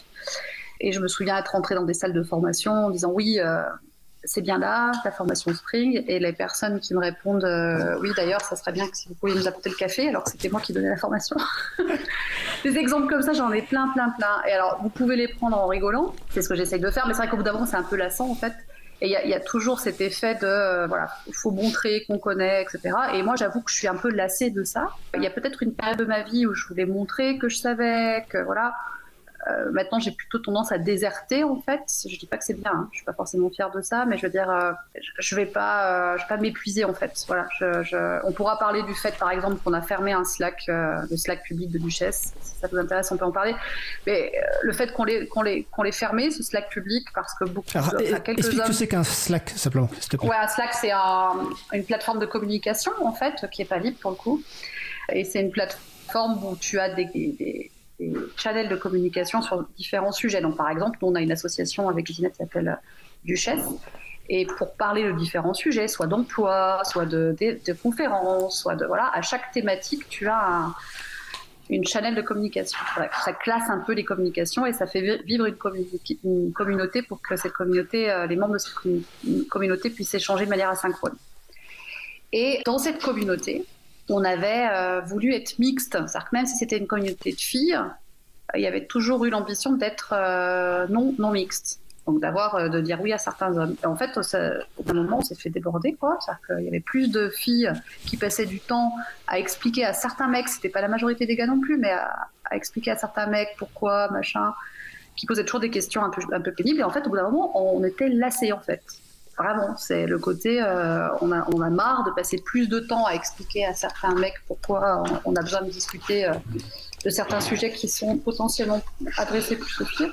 Et je me souviens être rentrée dans des salles de formation en disant oui, euh, c'est bien là, la formation Spring. Et les personnes qui me répondent euh, oui, d'ailleurs, ça serait bien que si vous pouviez nous apporter le café, alors que c'était moi qui donnais la formation. des exemples comme ça, j'en ai plein, plein, plein. Et alors, vous pouvez les prendre en rigolant, c'est ce que j'essaye de faire, mais c'est vrai qu'au bout d'un moment, c'est un peu lassant en fait. Et il y, a toujours cet effet de, euh, voilà, il faut montrer qu'on connaît, etc. Et moi, j'avoue que je suis un peu lassée de ça. Il y a peut-être une période de ma vie où je voulais montrer que je savais, que voilà. Euh, maintenant, j'ai plutôt tendance à déserter en fait. Je dis pas que c'est bien, hein. je suis pas forcément fière de ça, mais je veux dire, euh, je vais pas, euh, je vais pas m'épuiser en fait. Voilà, je, on pourra parler du fait, par exemple, qu'on a fermé un Slack, le Slack public de Duchesse. Si ça vous intéresse, on peut en parler. Mais le fait qu'on l'ait, qu'on l'ait fermé, ce Slack public, parce que beaucoup, Alors, enfin, quelques explique hommes. ce qu'est qu'un Slack simplement, s'il te plaît. Ouais, un Slack, c'est un- une plateforme de communication, en fait, qui est pas libre pour le coup. Et c'est une plateforme où tu as des, des, des channels de communication sur différents sujets. Donc, par exemple, nous, on a une association avec Ginette qui s'appelle euh, Duchesse. Et pour parler de différents sujets, soit d'emploi, soit de, conférences, soit de. Voilà, à chaque thématique, tu as un, une channel de communication. Ça classe un peu les communications et ça fait vi- vivre une, communauté pour que cette communauté, euh, les membres de cette commu- communauté puissent échanger de manière asynchrone. Et dans cette communauté, on avait euh, voulu être mixte, c'est-à-dire que même si c'était une communauté de filles, il y avait toujours eu l'ambition d'être euh, non, non mixte. Donc d'avoir, euh, de dire oui à certains hommes. Et en fait, au bout moment, on s'est fait déborder, quoi. C'est-à-dire qu'il y avait plus de filles qui passaient du temps à expliquer à certains mecs, c'était pas la majorité des gars non plus, mais à, à expliquer à certains mecs pourquoi, machin, qui posaient toujours des questions un peu, un peu pénibles. Et en fait, au bout d'un moment, on était lassés, en fait. Vraiment, c'est le côté, euh, on, a, on a marre de passer plus de temps à expliquer à certains mecs pourquoi on, a besoin de discuter euh, de certains sujets qui sont potentiellement adressés plus aux filles.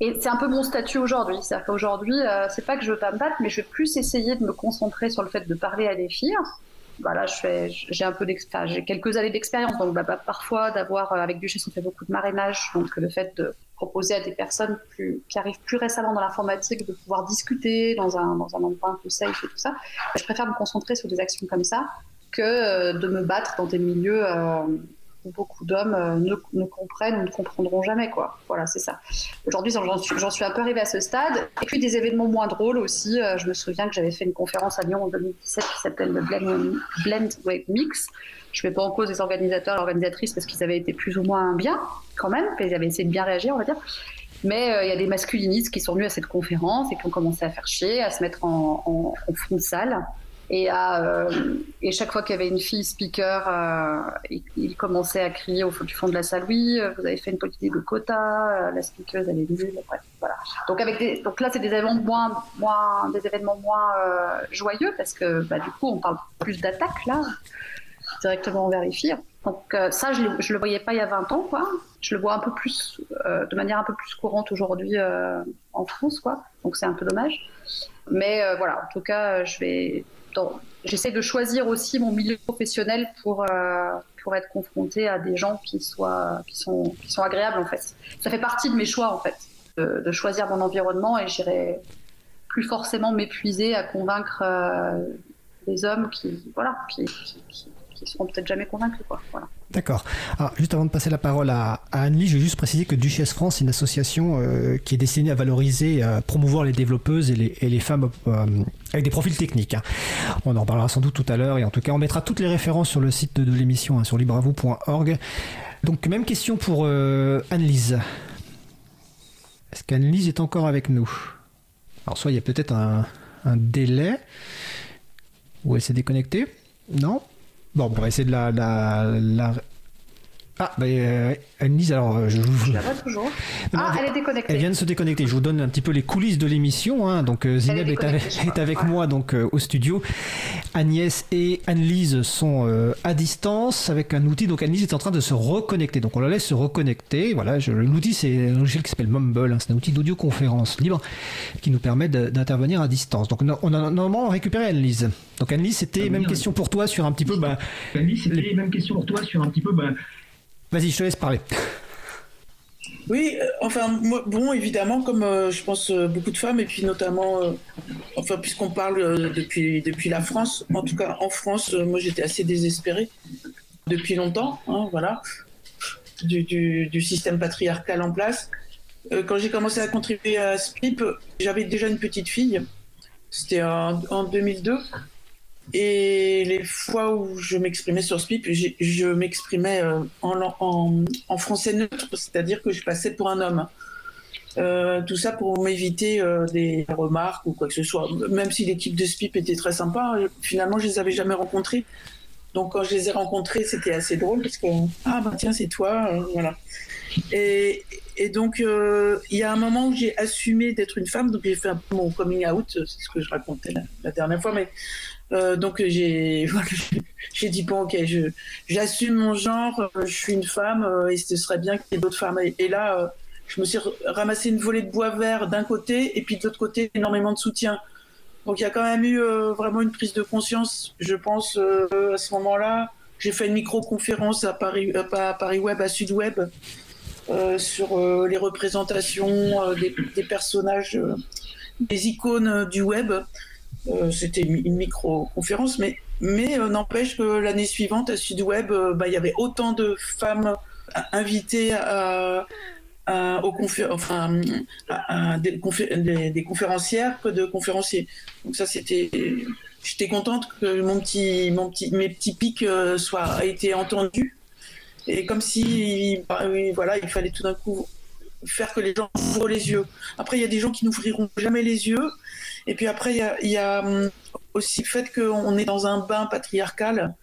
Et c'est un peu mon statut aujourd'hui. C'est-à-dire qu'aujourd'hui, euh, c'est pas que je veux pas me battre, mais je vais plus essayer de me concentrer sur le fait de parler à des filles. Voilà, fais, j'ai un peu j'ai quelques années d'expérience, donc bah, bah, parfois d'avoir euh, avec Duchesse on fait beaucoup de marrainage, donc le fait de proposer à des personnes qui arrivent plus récemment dans l'informatique de pouvoir discuter dans un dans un endroit un peu safe et tout ça, je préfère me concentrer sur des actions comme ça que euh, de me battre dans des milieux euh, où beaucoup d'hommes euh, ne, ne comprennent ou ne comprendront jamais quoi. Voilà, c'est ça. Aujourd'hui, j'en suis, un peu arrivée à ce stade. Et puis des événements moins drôles aussi. Je me souviens que j'avais fait une conférence à Lyon en 2017 qui s'appelle le Blend, Blend Wave Mix. Je ne mets pas en cause les organisateurs et organisatrices parce qu'ils avaient été plus ou moins bien quand même. Ils avaient essayé de bien réagir, on va dire. Mais euh, il y a des masculinistes qui sont venus à cette conférence et qui ont commencé à faire chier, à se mettre en, en, en fond de salle. Et, à, euh, et chaque fois qu'il y avait une fille speaker, euh, il, il commençait à crier au fond du fond de la salle Oui, euh, vous avez fait une politique de quota, euh, la speaker elle est nulle. Bref, voilà. Donc, avec des, donc là, c'est des événements moins, moins, des événements moins joyeux parce que bah, du coup, on parle plus d'attaques là, directement filles. Donc euh, ça, je ne le voyais pas il y a 20 ans, quoi. Je le vois un peu plus, euh, de manière un peu plus courante aujourd'hui euh, en France, quoi. Donc c'est un peu dommage. Mais voilà, en tout cas, je vais, j'essaie de choisir aussi mon milieu professionnel pour pour être confronté à des gens qui soient, qui sont, qui sont agréables en fait. Ça fait partie de mes choix en fait, de, choisir mon environnement et j'irai plus forcément m'épuiser à convaincre des hommes qui, voilà, qui- qui seront peut-être jamais convaincus. D'accord. Alors, juste avant de passer la parole à, Anne-Lie, je vais juste préciser que Duchesse France est une association euh, qui est destinée à valoriser, à promouvoir les développeuses et les, femmes euh, avec des profils techniques. hein. On en parlera sans doute tout à l'heure et en tout cas, on mettra toutes les références sur le site de, l'émission, hein, sur libravou.org. Donc, même question pour euh, Anne-Lise. Est-ce qu'Anne-Lise est encore avec nous? Alors, soit il y a peut-être un, un délai, ou elle s'est déconnectée? Non? Bon, on va essayer de la. la, la- Ah, bah, euh, Anne-Lise, alors, euh, je vous. Je la vois toujours. Ah, elle est déconnectée. Elle vient de se déconnecter. Je vous donne un petit peu les coulisses de l'émission. hein. Donc euh, Zineb est, avec, je crois. est avec Ouais. moi donc euh, au studio. Agnès et Anne-Lise sont euh, à distance avec un outil. Donc Anne-Lise est en train de se reconnecter. Donc on la laisse se reconnecter. Voilà, l'outil c'est un logiciel qui s'appelle Mumble. hein. C'est un outil d'audioconférence libre qui nous permet d'intervenir à distance. Donc on a, normalement récupéré Anne-Lise. Donc Anne-Lise, c'était même question pour toi sur un petit peu. Bah, Annie, c'était les mêmes questions pour toi sur un petit peu. Bah, Vas-y, je te laisse parler. Oui, euh, enfin, moi, bon, évidemment, comme euh, je pense euh, beaucoup de femmes, et puis notamment, enfin, puisqu'on parle depuis, depuis la France, en tout cas en France, moi j'étais assez désespérée depuis longtemps, hein, voilà, du, du, système patriarcal en place. Quand j'ai commencé à contribuer à SPIP, j'avais déjà une petite fille, c'était en 2002. Et les fois où je m'exprimais sur SPIP, je m'exprimais euh, en, français neutre, c'est-à-dire que je passais pour un homme. Euh, tout ça pour m'éviter euh, des remarques ou quoi que ce soit. Même si l'équipe de SPIP était très sympa, finalement je les avais jamais rencontrés Donc quand je les ai rencontrés, c'était assez drôle parce que ah bah tiens c'est toi, voilà. Et, donc il y a un moment où j'ai assumé d'être une femme, donc j'ai fait un mon coming out, c'est ce que je racontais la, dernière fois, mais donc j'ai j'ai dit bon ok j'assume mon genre, je suis une femme et ce serait bien qu'il y ait d'autres femmes. Et, là je me suis ramassé une volée de bois vert d'un côté et puis de l'autre côté énormément de soutien. Donc il y a quand même eu euh, vraiment une prise de conscience, je pense, euh, à ce moment-là. J'ai fait une micro-conférence à Paris, euh, à Paris Web, à Sud Web, sur les représentations des, personnages, des icônes du web. C'était une micro-conférence, mais, mais n'empêche que l'année suivante, à Sud Web, bah, il y avait autant de femmes invitées à euh, des, conférencières que de conférenciers. Donc ça, c'était, j'étais contente que mon petit, mes petits pics euh, soient été entendus. Et comme si, bah, voilà, il fallait tout d'un coup faire que les gens ouvrent les yeux. Après, il y a des gens qui n'ouvriront jamais les yeux. Et puis après, il y a, hum, aussi le fait qu'on est dans un bain patriarcal.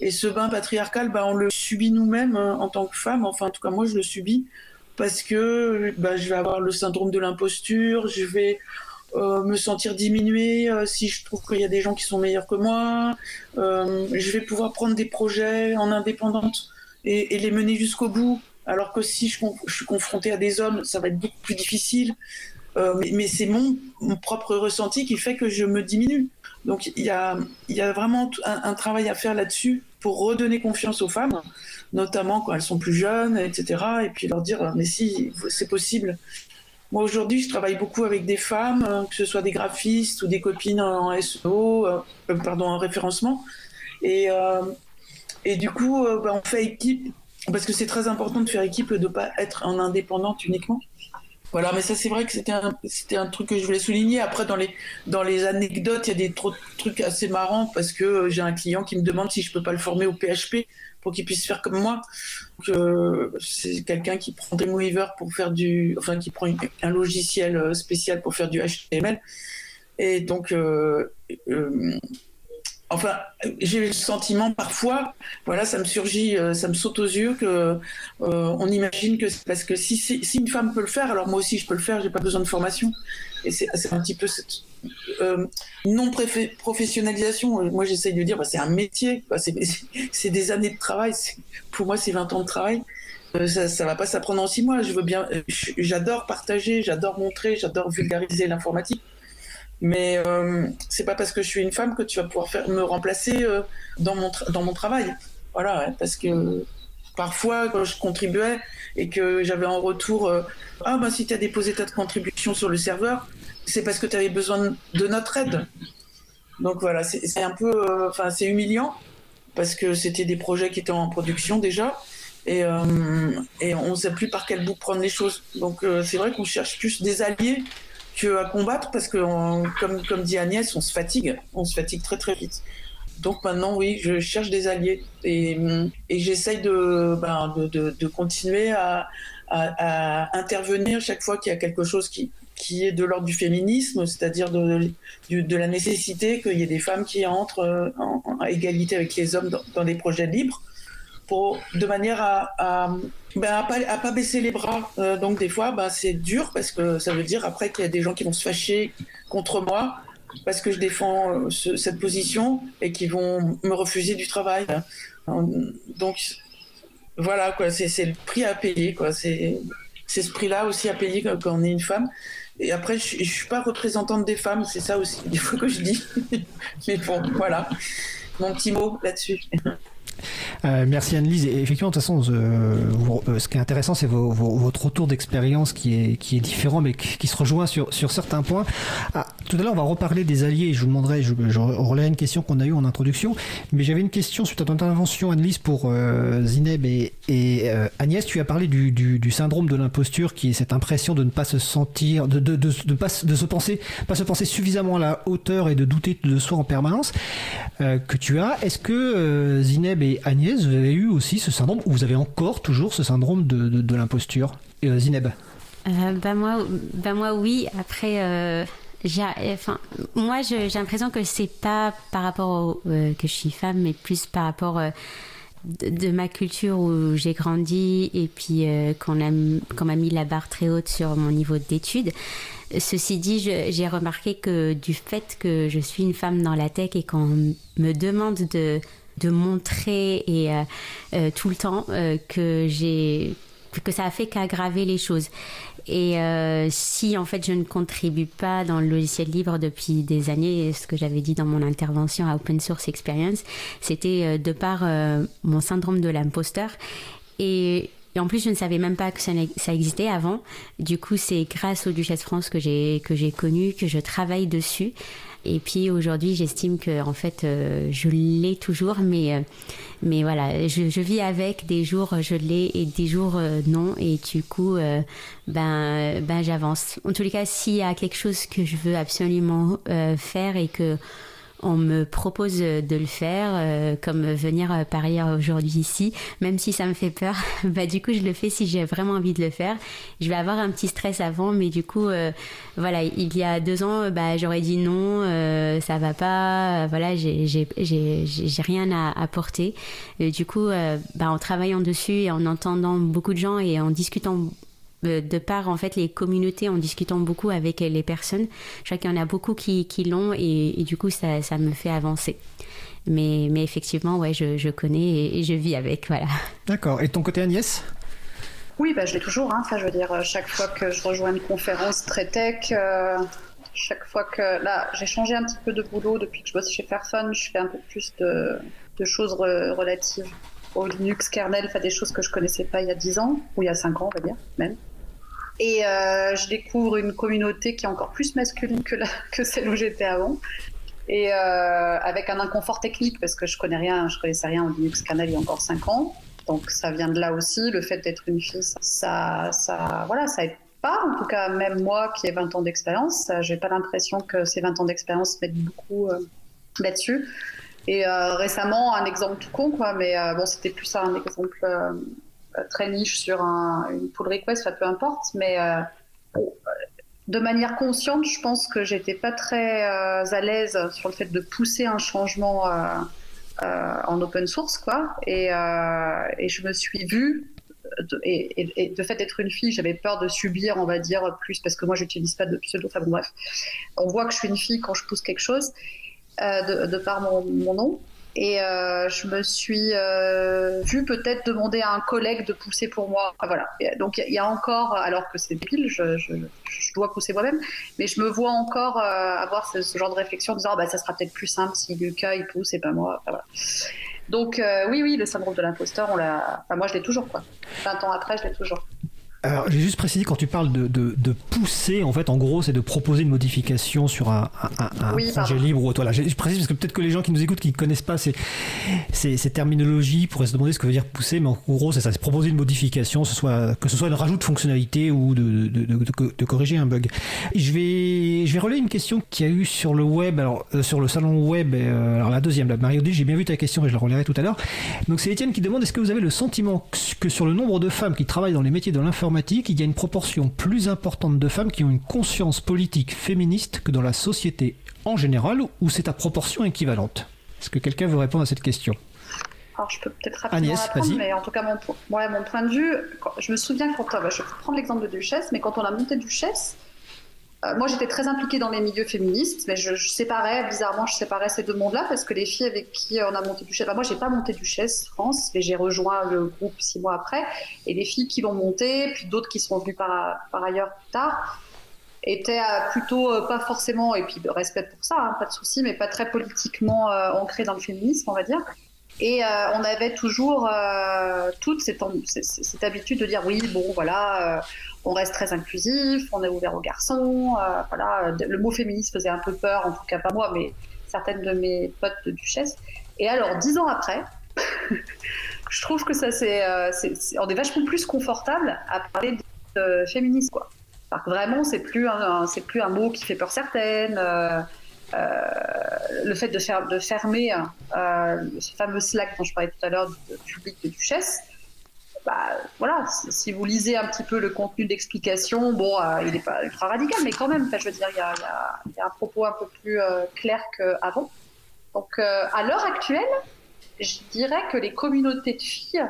Et ce bain patriarcal, bah, on le subit nous-mêmes hein, en tant que femme. Enfin, en tout cas, moi, je le subis parce que bah, je vais avoir le syndrome de l'imposture, je vais euh, me sentir diminuée euh, si je trouve qu'il y a des gens qui sont meilleurs que moi, euh, je vais pouvoir prendre des projets en indépendante et, les mener jusqu'au bout, alors que si je, suis confrontée à des hommes, ça va être beaucoup plus difficile. Mais, c'est mon, propre ressenti qui fait que je me diminue. Donc il y a, vraiment un travail à faire là-dessus pour redonner confiance aux femmes notamment quand elles sont plus jeunes, etc. Et puis leur dire, mais si, c'est possible. Moi, aujourd'hui, je travaille beaucoup avec des femmes, euh, que ce soit des graphistes ou des copines en SEO, euh, euh, pardon, en référencement. Et, et du coup, bah, on fait équipe, parce que c'est très important de faire équipe, de ne pas être en indépendante uniquement. Voilà, mais ça c'est vrai que c'était un, c'était un truc que je voulais souligner. Après, dans les, dans les anecdotes, il y a des trop, trucs assez marrants parce que j'ai un client qui me demande si je peux pas le former au PHP pour qu'il puisse faire comme moi. Euh, c'est quelqu'un qui prend Dreamweaver pour faire du, enfin qui prend un logiciel euh, spécial pour faire du HTML. Et donc, euh, enfin, j'ai le sentiment parfois, voilà, ça me surgit, ça me saute aux yeux que on imagine que c'est parce que si, une femme peut le faire, alors moi aussi je peux le faire, j'ai pas besoin de formation. Et c'est un petit peu euh, non professionnalisation. Moi, j'essaye de dire, bah, c'est un métier, c'est des années de travail. Pour moi, c'est 20 ans de travail. Euh, ça, ça va pas s'apprendre en six mois. Euh, j'adore partager, j'adore montrer, j'adore vulgariser l'informatique. Mais euh, c'est pas parce que je suis une femme que tu vas pouvoir faire, me remplacer dans mon dans mon travail. Voilà, parce que parfois quand je contribuais et que j'avais en retour ah ben si tu as déposé ta contribution sur le serveur c'est parce que tu avais besoin de notre aide. Donc voilà, c'est un peu, euh, enfin c'est humiliant parce que c'était des projets qui étaient en production déjà et, euh, et on ne sait plus par quel bout prendre les choses. Donc euh, c'est vrai qu'on cherche plus des alliés que à combattre parce que comme, comme dit Agnès, on se fatigue, on se fatigue très très vite. Donc maintenant, oui, je cherche des alliés et, et j'essaye de, ben, de, continuer à, intervenir chaque fois qu'il y a quelque chose qui, qui est de l'ordre du féminisme, c'est-à-dire de, de, la nécessité qu'il y ait des femmes qui entrent euh, en, égalité avec les hommes dans, des projets libres, pour, de manière à, pas, à pas, baisser les bras. Euh, donc des fois, ben, c'est dur parce que ça veut dire après qu'il y a des gens qui vont se fâcher contre moi parce que je défends euh, cette position et qui vont me refuser du travail. Donc voilà, quoi, c'est le prix à payer. Quoi. C'est ce prix-là aussi à payer quand on est une femme. Et après, je, ne suis pas représentante des femmes, c'est ça aussi, il faut que je dis. Mais bon, voilà, mon petit mot là-dessus. Euh, merci Annelise. Et effectivement, de toute façon, euh, euh, ce qui est intéressant, c'est votre retour d'expérience qui est, différent, mais qui, se rejoint sur, certains points. Ah, tout à l'heure, on va reparler des alliés. Je vous demanderai, je, je une question qu'on a eue en introduction, mais j'avais une question suite à ton intervention, Annelise, pour Zineb et, Agnès. Tu as parlé du, syndrome de l'imposture, qui est cette impression de ne pas se sentir, de, de, de, de, pas, se penser, pas se penser suffisamment à la hauteur et de douter de soi en permanence, que tu as. Est-ce que Zineb et Agnès, vous avez eu aussi ce syndrome, ou vous avez encore toujours ce syndrome de, de, l'imposture euh, Zineb? Euh, bah moi, bah moi, oui. Après, euh, enfin, moi, j'ai l'impression que c'est pas par rapport au, que je suis femme, mais plus par rapport de, ma culture où j'ai grandi et puis qu'on m'a mis la barre très haute sur mon niveau d'études. Ceci dit, j'ai remarqué que du fait que je suis une femme dans la tech et qu'on me demande de, de montrer et euh, euh, tout le temps euh, que j'ai que ça a fait qu'aggraver les choses. Et si en fait je ne contribue pas dans le logiciel libre depuis des années, ce que j'avais dit dans mon intervention à Open Source Experience, c'était de par mon syndrome de l'imposteur. Et en plus, je ne savais même pas que ça, existait avant. Du coup, c'est grâce au Duchesse France que j'ai que j'ai connu, que je travaille dessus. Et puis aujourd'hui, j'estime que en fait, euh, je l'ai toujours, mais euh, mais voilà, je, je, vis avec. Des jours, je l'ai et des jours euh, non. Et du coup, ben ben j'avance. En tous les cas, s'il y a quelque chose que je veux absolument faire et que on me propose de le faire, euh, comme venir euh, parier aujourd'hui ici, même si ça me fait peur, bah du coup je le fais si j'ai vraiment envie de le faire. Je vais avoir un petit stress avant, mais du coup, euh, voilà, il y a deux ans, bah j'aurais dit non, ça va pas, voilà, j'ai rien à apporter. Du coup, bah, en travaillant dessus et en entendant beaucoup de gens et en discutant euh, de par en fait les communautés en discutant beaucoup avec les personnes. Je crois qu'il y en a beaucoup qui, qui l'ont et, du coup ça, ça, me fait avancer. Mais, mais effectivement, ouais, je, je connais et, je vis avec, voilà. D'accord. Et ton côté Agnès? Oui, bah, je l'ai toujours. Hein. Enfin, je veux dire, chaque fois que je rejoins une conférence très tech, euh, chaque fois que là, j'ai changé un petit peu de boulot depuis que je bosse chez Fairphone, je fais un peu plus de, de choses relatives au Linux kernel, enfin des choses que je connaissais pas il y a 10 ans ou il y a 5 ans, on va dire même. Et euh, je découvre une communauté qui est encore plus masculine que, celle où j'étais avant. Et euh, avec un inconfort technique, parce que je connais rien, je connaissais rien au Linux kernel il y a encore 5 ans. Donc ça vient de là aussi, le fait d'être une fille, ça, ça, voilà, ça aide pas. En tout cas, même moi qui ai 20 ans d'expérience, j'ai pas l'impression que ces 20 ans d'expérience m'aident beaucoup euh, là-dessus. Et récemment, un exemple tout con, quoi, mais bon, c'était plus un exemple euh, très niche sur un, une pull request, ça peu importe, mais euh, de manière consciente, je pense que j'étais pas très euh, à l'aise sur le fait de pousser un changement en open source, quoi. Et, je me suis vue et, de fait d'être une fille, j'avais peur de subir, on va dire, plus parce que moi, j'utilise pas de pseudo. Enfin bon, bref, on voit que je suis une fille quand je pousse quelque chose de, par mon nom. Et euh, je me suis euh, vue peut-être demander à un collègue de pousser pour moi. voilà. donc il y, a encore, alors que c'est pile, je, je, je, dois pousser moi-même, mais je me vois encore euh, avoir ce, genre de réflexion en disant ah, bah, ça sera peut-être plus simple si Lucas il pousse et pas moi. voilà. Donc euh, oui, oui, le syndrome de l'imposteur, on l'a. Enfin, moi je l'ai toujours quoi. 20 ans après, je l'ai toujours. Alors, j'ai juste précisé quand tu parles de, de, de, pousser, en fait, en gros, c'est de proposer une modification sur un, un, un projet libre ou voilà. Je, précise parce que peut-être que les gens qui nous écoutent, qui ne connaissent pas ces, ces, ces, terminologies, pourraient se demander ce que veut dire pousser, mais en gros, c'est ça, c'est proposer une modification, ce soit, que ce soit une rajout de fonctionnalité ou de, de, corriger un bug. Je vais, je vais relayer une question qu'il y a eu sur le web, alors euh, sur le salon web, euh, alors la deuxième, là, Mario D, j'ai bien vu ta question et je la relayerai tout à l'heure. Donc c'est Étienne qui demande est-ce que vous avez le sentiment que sur le nombre de femmes qui travaillent dans les métiers de l'informatique il y a une proportion plus importante de femmes qui ont une conscience politique féministe que dans la société en général, ou c'est à proportion équivalente? Est-ce que quelqu'un veut répondre à cette question? Alors, je peux peut-être rapidement Agnès, répondre, mais en tout cas, mon, mon point de vue, je me souviens quand, euh, je vais prendre l'exemple de Duchesse, mais quand on a monté Duchesse, euh, moi, j'étais très impliquée dans les milieux féministes, mais je, séparais, bizarrement, je séparais ces deux mondes-là parce que les filles avec qui on a monté Duchesse, enfin, moi, j'ai pas monté Duchesse France, mais j'ai rejoint le groupe six mois après, et les filles qui l'ont monté, puis d'autres qui sont venues par, ailleurs plus tard, étaient euh, plutôt euh, pas forcément, et puis respect pour ça, hein, pas de souci, mais pas très politiquement ancrées dans le féminisme, on va dire. Et on avait toujours toute cette, habitude de dire oui, bon, voilà on reste très inclusif, on est ouvert aux garçons. Euh, voilà, le mot féministe faisait un peu peur, en tout cas pas moi, mais certaines de mes potes de duchesse. Et alors, dix ans après, je trouve que ça c'est, euh, on est vachement plus confortable à parler de, féminisme, quoi. vraiment, c'est plus un, c'est plus un mot qui fait peur certaines. Euh, le fait de, de fermer ce fameux Slack dont je parlais tout à l'heure du public de Duchesse, bah, voilà, si vous lisez un petit peu le contenu d'explication, bon, il n'est pas ultra radical, mais quand même, je veux dire, il y a, un propos un peu plus clair qu'avant. Donc, à l'heure actuelle, je dirais que les communautés de filles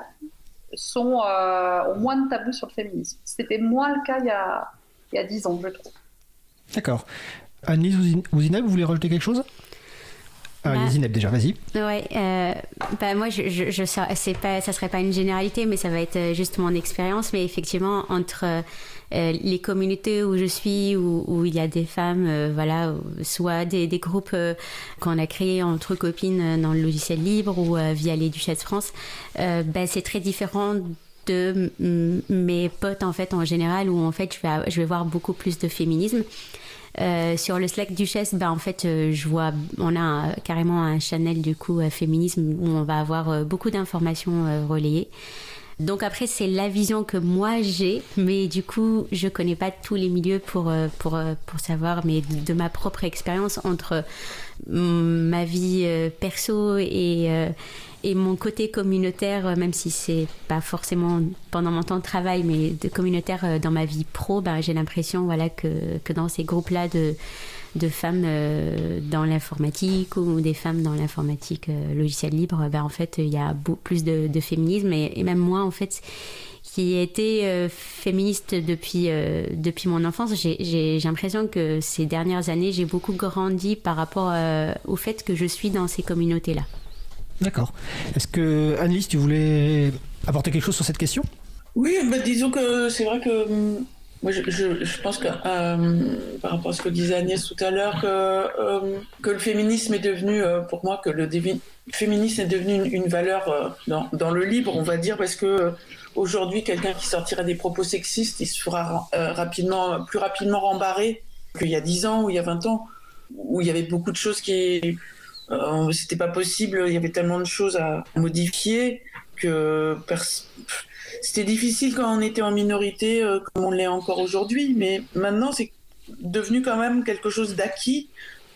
sont au moins de tabous sur le féminisme. C'était moins le cas il y a, il y a 10 ans, je trouve. D'accord. Annelise Ouzina, vous voulez rajouter quelque chose? Ah, bah, Zineb déjà, vas-y. Ouais, euh, bah moi je, je, je c'est pas, ça serait pas une généralité, mais ça va être euh, juste mon expérience. Mais effectivement, entre euh, les communautés où je suis, où, où il y a des femmes, voilà, soit des, des groupes qu'on a créés entre copines dans le logiciel libre ou via les Duchesses France, bah, c'est très différent de mes potes en fait en général où en fait je vais, je vais voir beaucoup plus de féminisme. Euh, sur le Slack Duchesse, bah, en fait, euh, je vois, on a carrément un channel du coup euh, féminisme où on va avoir beaucoup d'informations relayées. Donc après, c'est la vision que moi j'ai, mais du coup, je connais pas tous les milieux pour, pour, pour savoir, mais de ma propre expérience entre ma vie perso et et mon côté communautaire, euh, même si c'est pas forcément pendant mon temps de travail, mais de communautaire euh, dans ma vie pro, bah, j'ai l'impression voilà, que, que dans ces groupes-là de, de femmes euh, dans l'informatique ou des femmes dans l'informatique logiciel libre, bah, en fait, il y a plus de, féminisme. Et, même moi, en fait, qui ai été féministe depuis, depuis mon enfance, j'ai l'impression que ces dernières années, j'ai beaucoup grandi par rapport au fait que je suis dans ces communautés-là. D'accord. Est-ce que, Annelise, tu voulais apporter quelque chose sur cette question? Oui, bah, disons que c'est vrai que moi, je, je, pense que euh, par rapport à ce que disait Agnès tout à l'heure, que, que le féminisme est devenu, euh, pour moi, que le féminisme est devenu une, valeur euh, dans, dans, le libre, on va dire, parce que aujourd'hui, quelqu'un qui sortirait des propos sexistes, il se fera rapidement, plus rapidement rembarrer qu'il y a 10 ans ou il y a 20 ans, où il y avait beaucoup de choses qui euh, c'était pas possible, il y avait tellement de choses à modifier que c'était difficile quand on était en minorité, euh, comme on l'est encore aujourd'hui, mais maintenant c'est devenu quand même quelque chose d'acquis.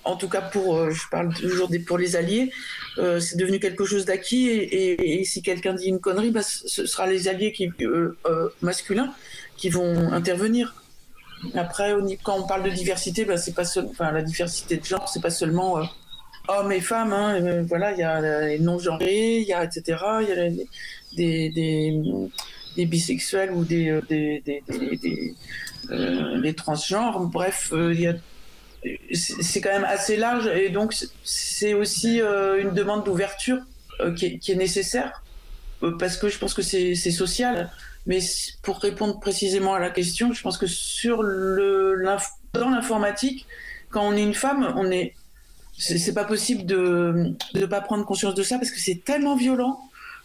En tout cas, pour, euh, je parle toujours des, pour les alliés, c'est devenu quelque chose d'acquis. Et, si quelqu'un dit une connerie, bah, ce sera les alliés qui, masculins qui vont intervenir. Après, quand on parle de diversité, bah, pas la diversité de genre, c'est pas seulement hommes et femmes, hein, euh, voilà, il y a les non-genrés, il y a etc. Il y a des, des, des, bisexuels ou des, euh, des, des, euh, transgenres. Bref, c'est quand même assez large et donc c'est aussi une demande d'ouverture qui, est, nécessaire parce que je pense que c'est social. Mais pour répondre précisément à la question, je pense que sur le dans l'informatique, quand on est une femme, on est c'est pas possible de ne pas prendre conscience de ça parce que c'est tellement violent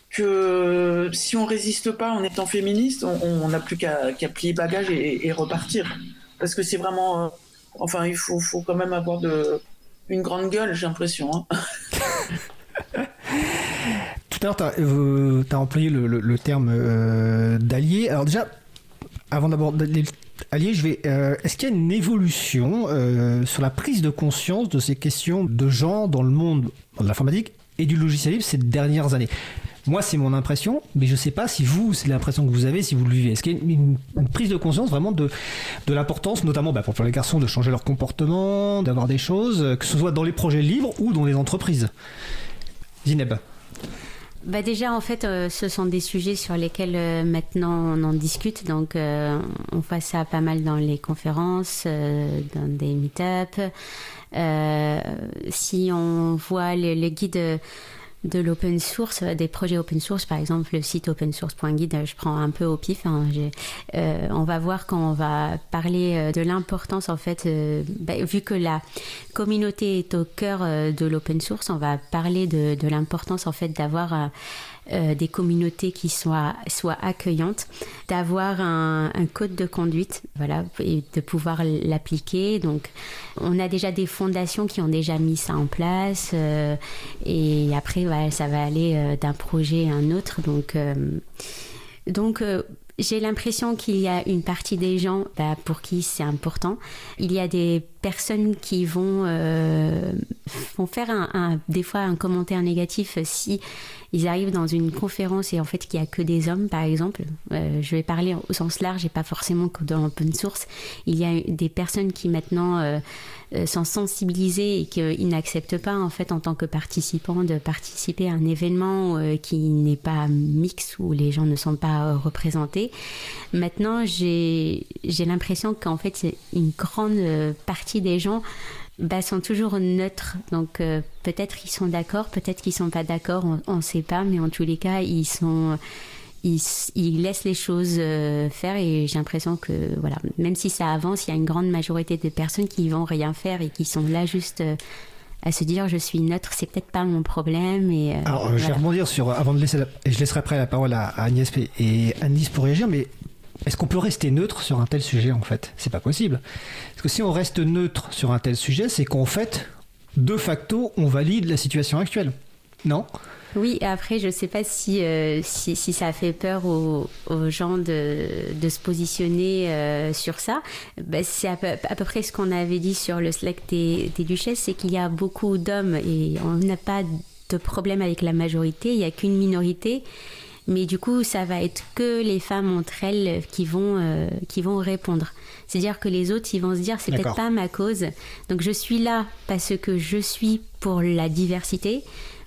que si on résiste pas en étant féministe, on n'a plus qu'à plier bagage et, repartir. Parce que c'est vraiment. Euh, enfin, il faut, quand même avoir une grande gueule, j'ai l'impression. Hein. Tout à l'heure, tu as, euh, employé le, terme euh, d'allié. Alors, déjà, avant d'aborder Allié, je vais. Euh, est-ce qu'il y a une évolution euh, sur la prise de conscience de ces questions de genre dans le monde de l'informatique et du logiciel libre ces dernières années? Moi, c'est mon impression, mais je ne sais pas si vous, c'est l'impression que vous avez, si vous le vivez. Est-ce qu'il y a une, prise de conscience vraiment de, de l'importance, notamment bah, pour les garçons, de changer leur comportement, d'avoir des choses, que ce soit dans les projets libres ou dans les entreprises? Zineb bah déjà, en fait, euh, ce sont des sujets sur lesquels euh, maintenant on en discute. Donc, euh, on voit ça pas mal dans les conférences, dans des meet-up. si on voit les guides de l'open source, des projets open source, par exemple le site opensource.guide, je prends un peu au pif. Hein, euh, on va voir quand on va parler euh, de l'importance, en fait, euh, bah, vu que la communauté est au cœur de l'open source, on va parler de, de l'importance, en fait, d'avoir euh, des communautés qui soient, soient accueillantes, d'avoir un, code de conduite, voilà, et de pouvoir l'appliquer. Donc, on a déjà des fondations qui ont déjà mis ça en place, euh, et après, ça va aller euh, d'un projet à un autre. Donc, donc j'ai l'impression qu'il y a une partie des gens bah, pour qui c'est important. Il y a des personnes qui vont, euh, vont faire un, des fois un commentaire négatif si ils arrivent dans une conférence et en fait qu'il n'y a que des hommes, par exemple. Euh, je vais parler au sens large et pas forcément que dans l'open source. Il y a des personnes qui maintenant euh, sont sensibilisées et qu'ils n'acceptent pas en fait en tant que participants de participer à un événement qui n'est pas mix où les gens ne sont pas représentés. Maintenant, j'ai l'impression qu'en fait une grande partie des gens bah, sont toujours neutres. Donc euh, peut-être qu'ils sont d'accord, peut-être qu'ils sont pas d'accord, on ne sait pas, mais en tous les cas, ils sont ils, laissent les choses euh, faire et j'ai l'impression que voilà, même si ça avance, il y a une grande majorité de personnes qui vont rien faire et qui sont là juste euh, à se dire je suis neutre, c'est peut-être pas mon problème. Et, Alors je vais rebondir sur avant de laisser et je laisserai après la parole à, à Agnès et Anis pour réagir, mais est-ce qu'on peut rester neutre sur un tel sujet en fait? C'est pas possible. Parce que si on reste neutre sur un tel sujet, c'est qu'en fait, de facto, on valide la situation actuelle. Non? Oui, après, je ne sais pas si, euh, si, ça fait peur aux, gens de, de, se positionner euh, sur ça. Ben, c'est à peu, près ce qu'on avait dit sur le Slack des, des duchesses, c'est qu'il y a beaucoup d'hommes et on n'a pas de problème avec la majorité, il n'y a qu'une minorité mais du coup, ça va être que les femmes entre elles qui vont, euh, qui vont répondre. C'est-à-dire que les autres, ils vont se dire, c'est peut-être pas ma cause. Donc je suis là parce que je suis pour la diversité.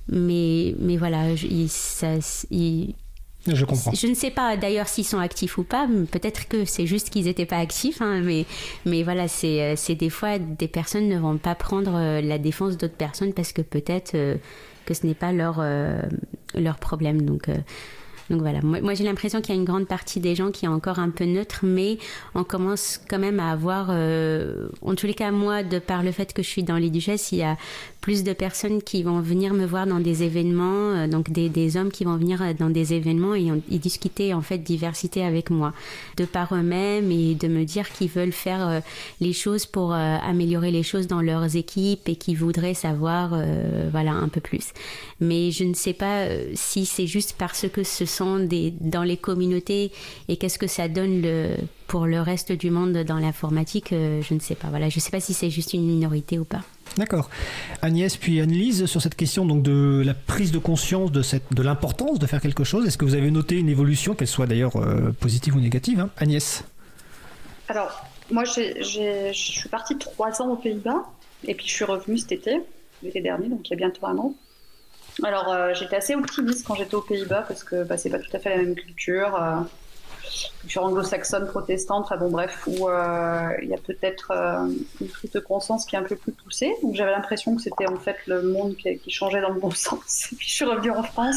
Mais, mais voilà, je, ça, je comprends. Je ne sais pas d'ailleurs s'ils sont actifs ou pas. Peut-être que c'est juste qu'ils n'étaient pas actifs. Hein, mais, mais voilà, c'est des fois, des personnes ne vont pas prendre euh, la défense d'autres personnes parce que peut-être euh, que ce n'est pas leur, leur problème. Donc. Donc voilà, moi, j'ai l'impression qu'il y a une grande partie des gens qui est encore un peu neutre, mais on commence quand même à avoir, euh, en tous les cas moi, de par le fait que je suis dans les duchesses, il y a plus de personnes qui vont venir me voir dans des événements, euh, donc des, hommes qui vont venir euh, dans des événements et, discuter en fait diversité avec moi, de par eux-mêmes et de me dire qu'ils veulent faire les choses pour améliorer les choses dans leurs équipes et qu'ils voudraient savoir voilà un peu plus. Mais je ne sais pas si c'est juste parce que ce sont des dans les communautés et qu'est-ce que ça donne le pour le reste du monde dans l'informatique, je ne sais pas. Voilà, je ne sais pas si c'est juste une minorité ou pas. D'accord. Agnès puis Annelise, sur cette question donc de la prise de conscience de, cette, de l'importance de faire quelque chose, est-ce que vous avez noté une évolution, qu'elle soit d'ailleurs euh, positive ou négative hein Agnès? Alors, moi, je suis partie trois ans aux Pays-Bas, et puis je suis revenue cet été, l'été dernier, donc il y a bientôt un an. Alors, euh, j'étais assez optimiste quand j'étais aux Pays-Bas, parce que bah, c'est pas tout à fait la même culture. Euh, culture anglo-saxonne, protestante, enfin bon bref, où euh, il y a peut-être une prise de conscience qui est un peu plus poussée. Donc j'avais l'impression que c'était en fait le monde qui, changeait dans le bon sens. Et puis je suis revenue en France,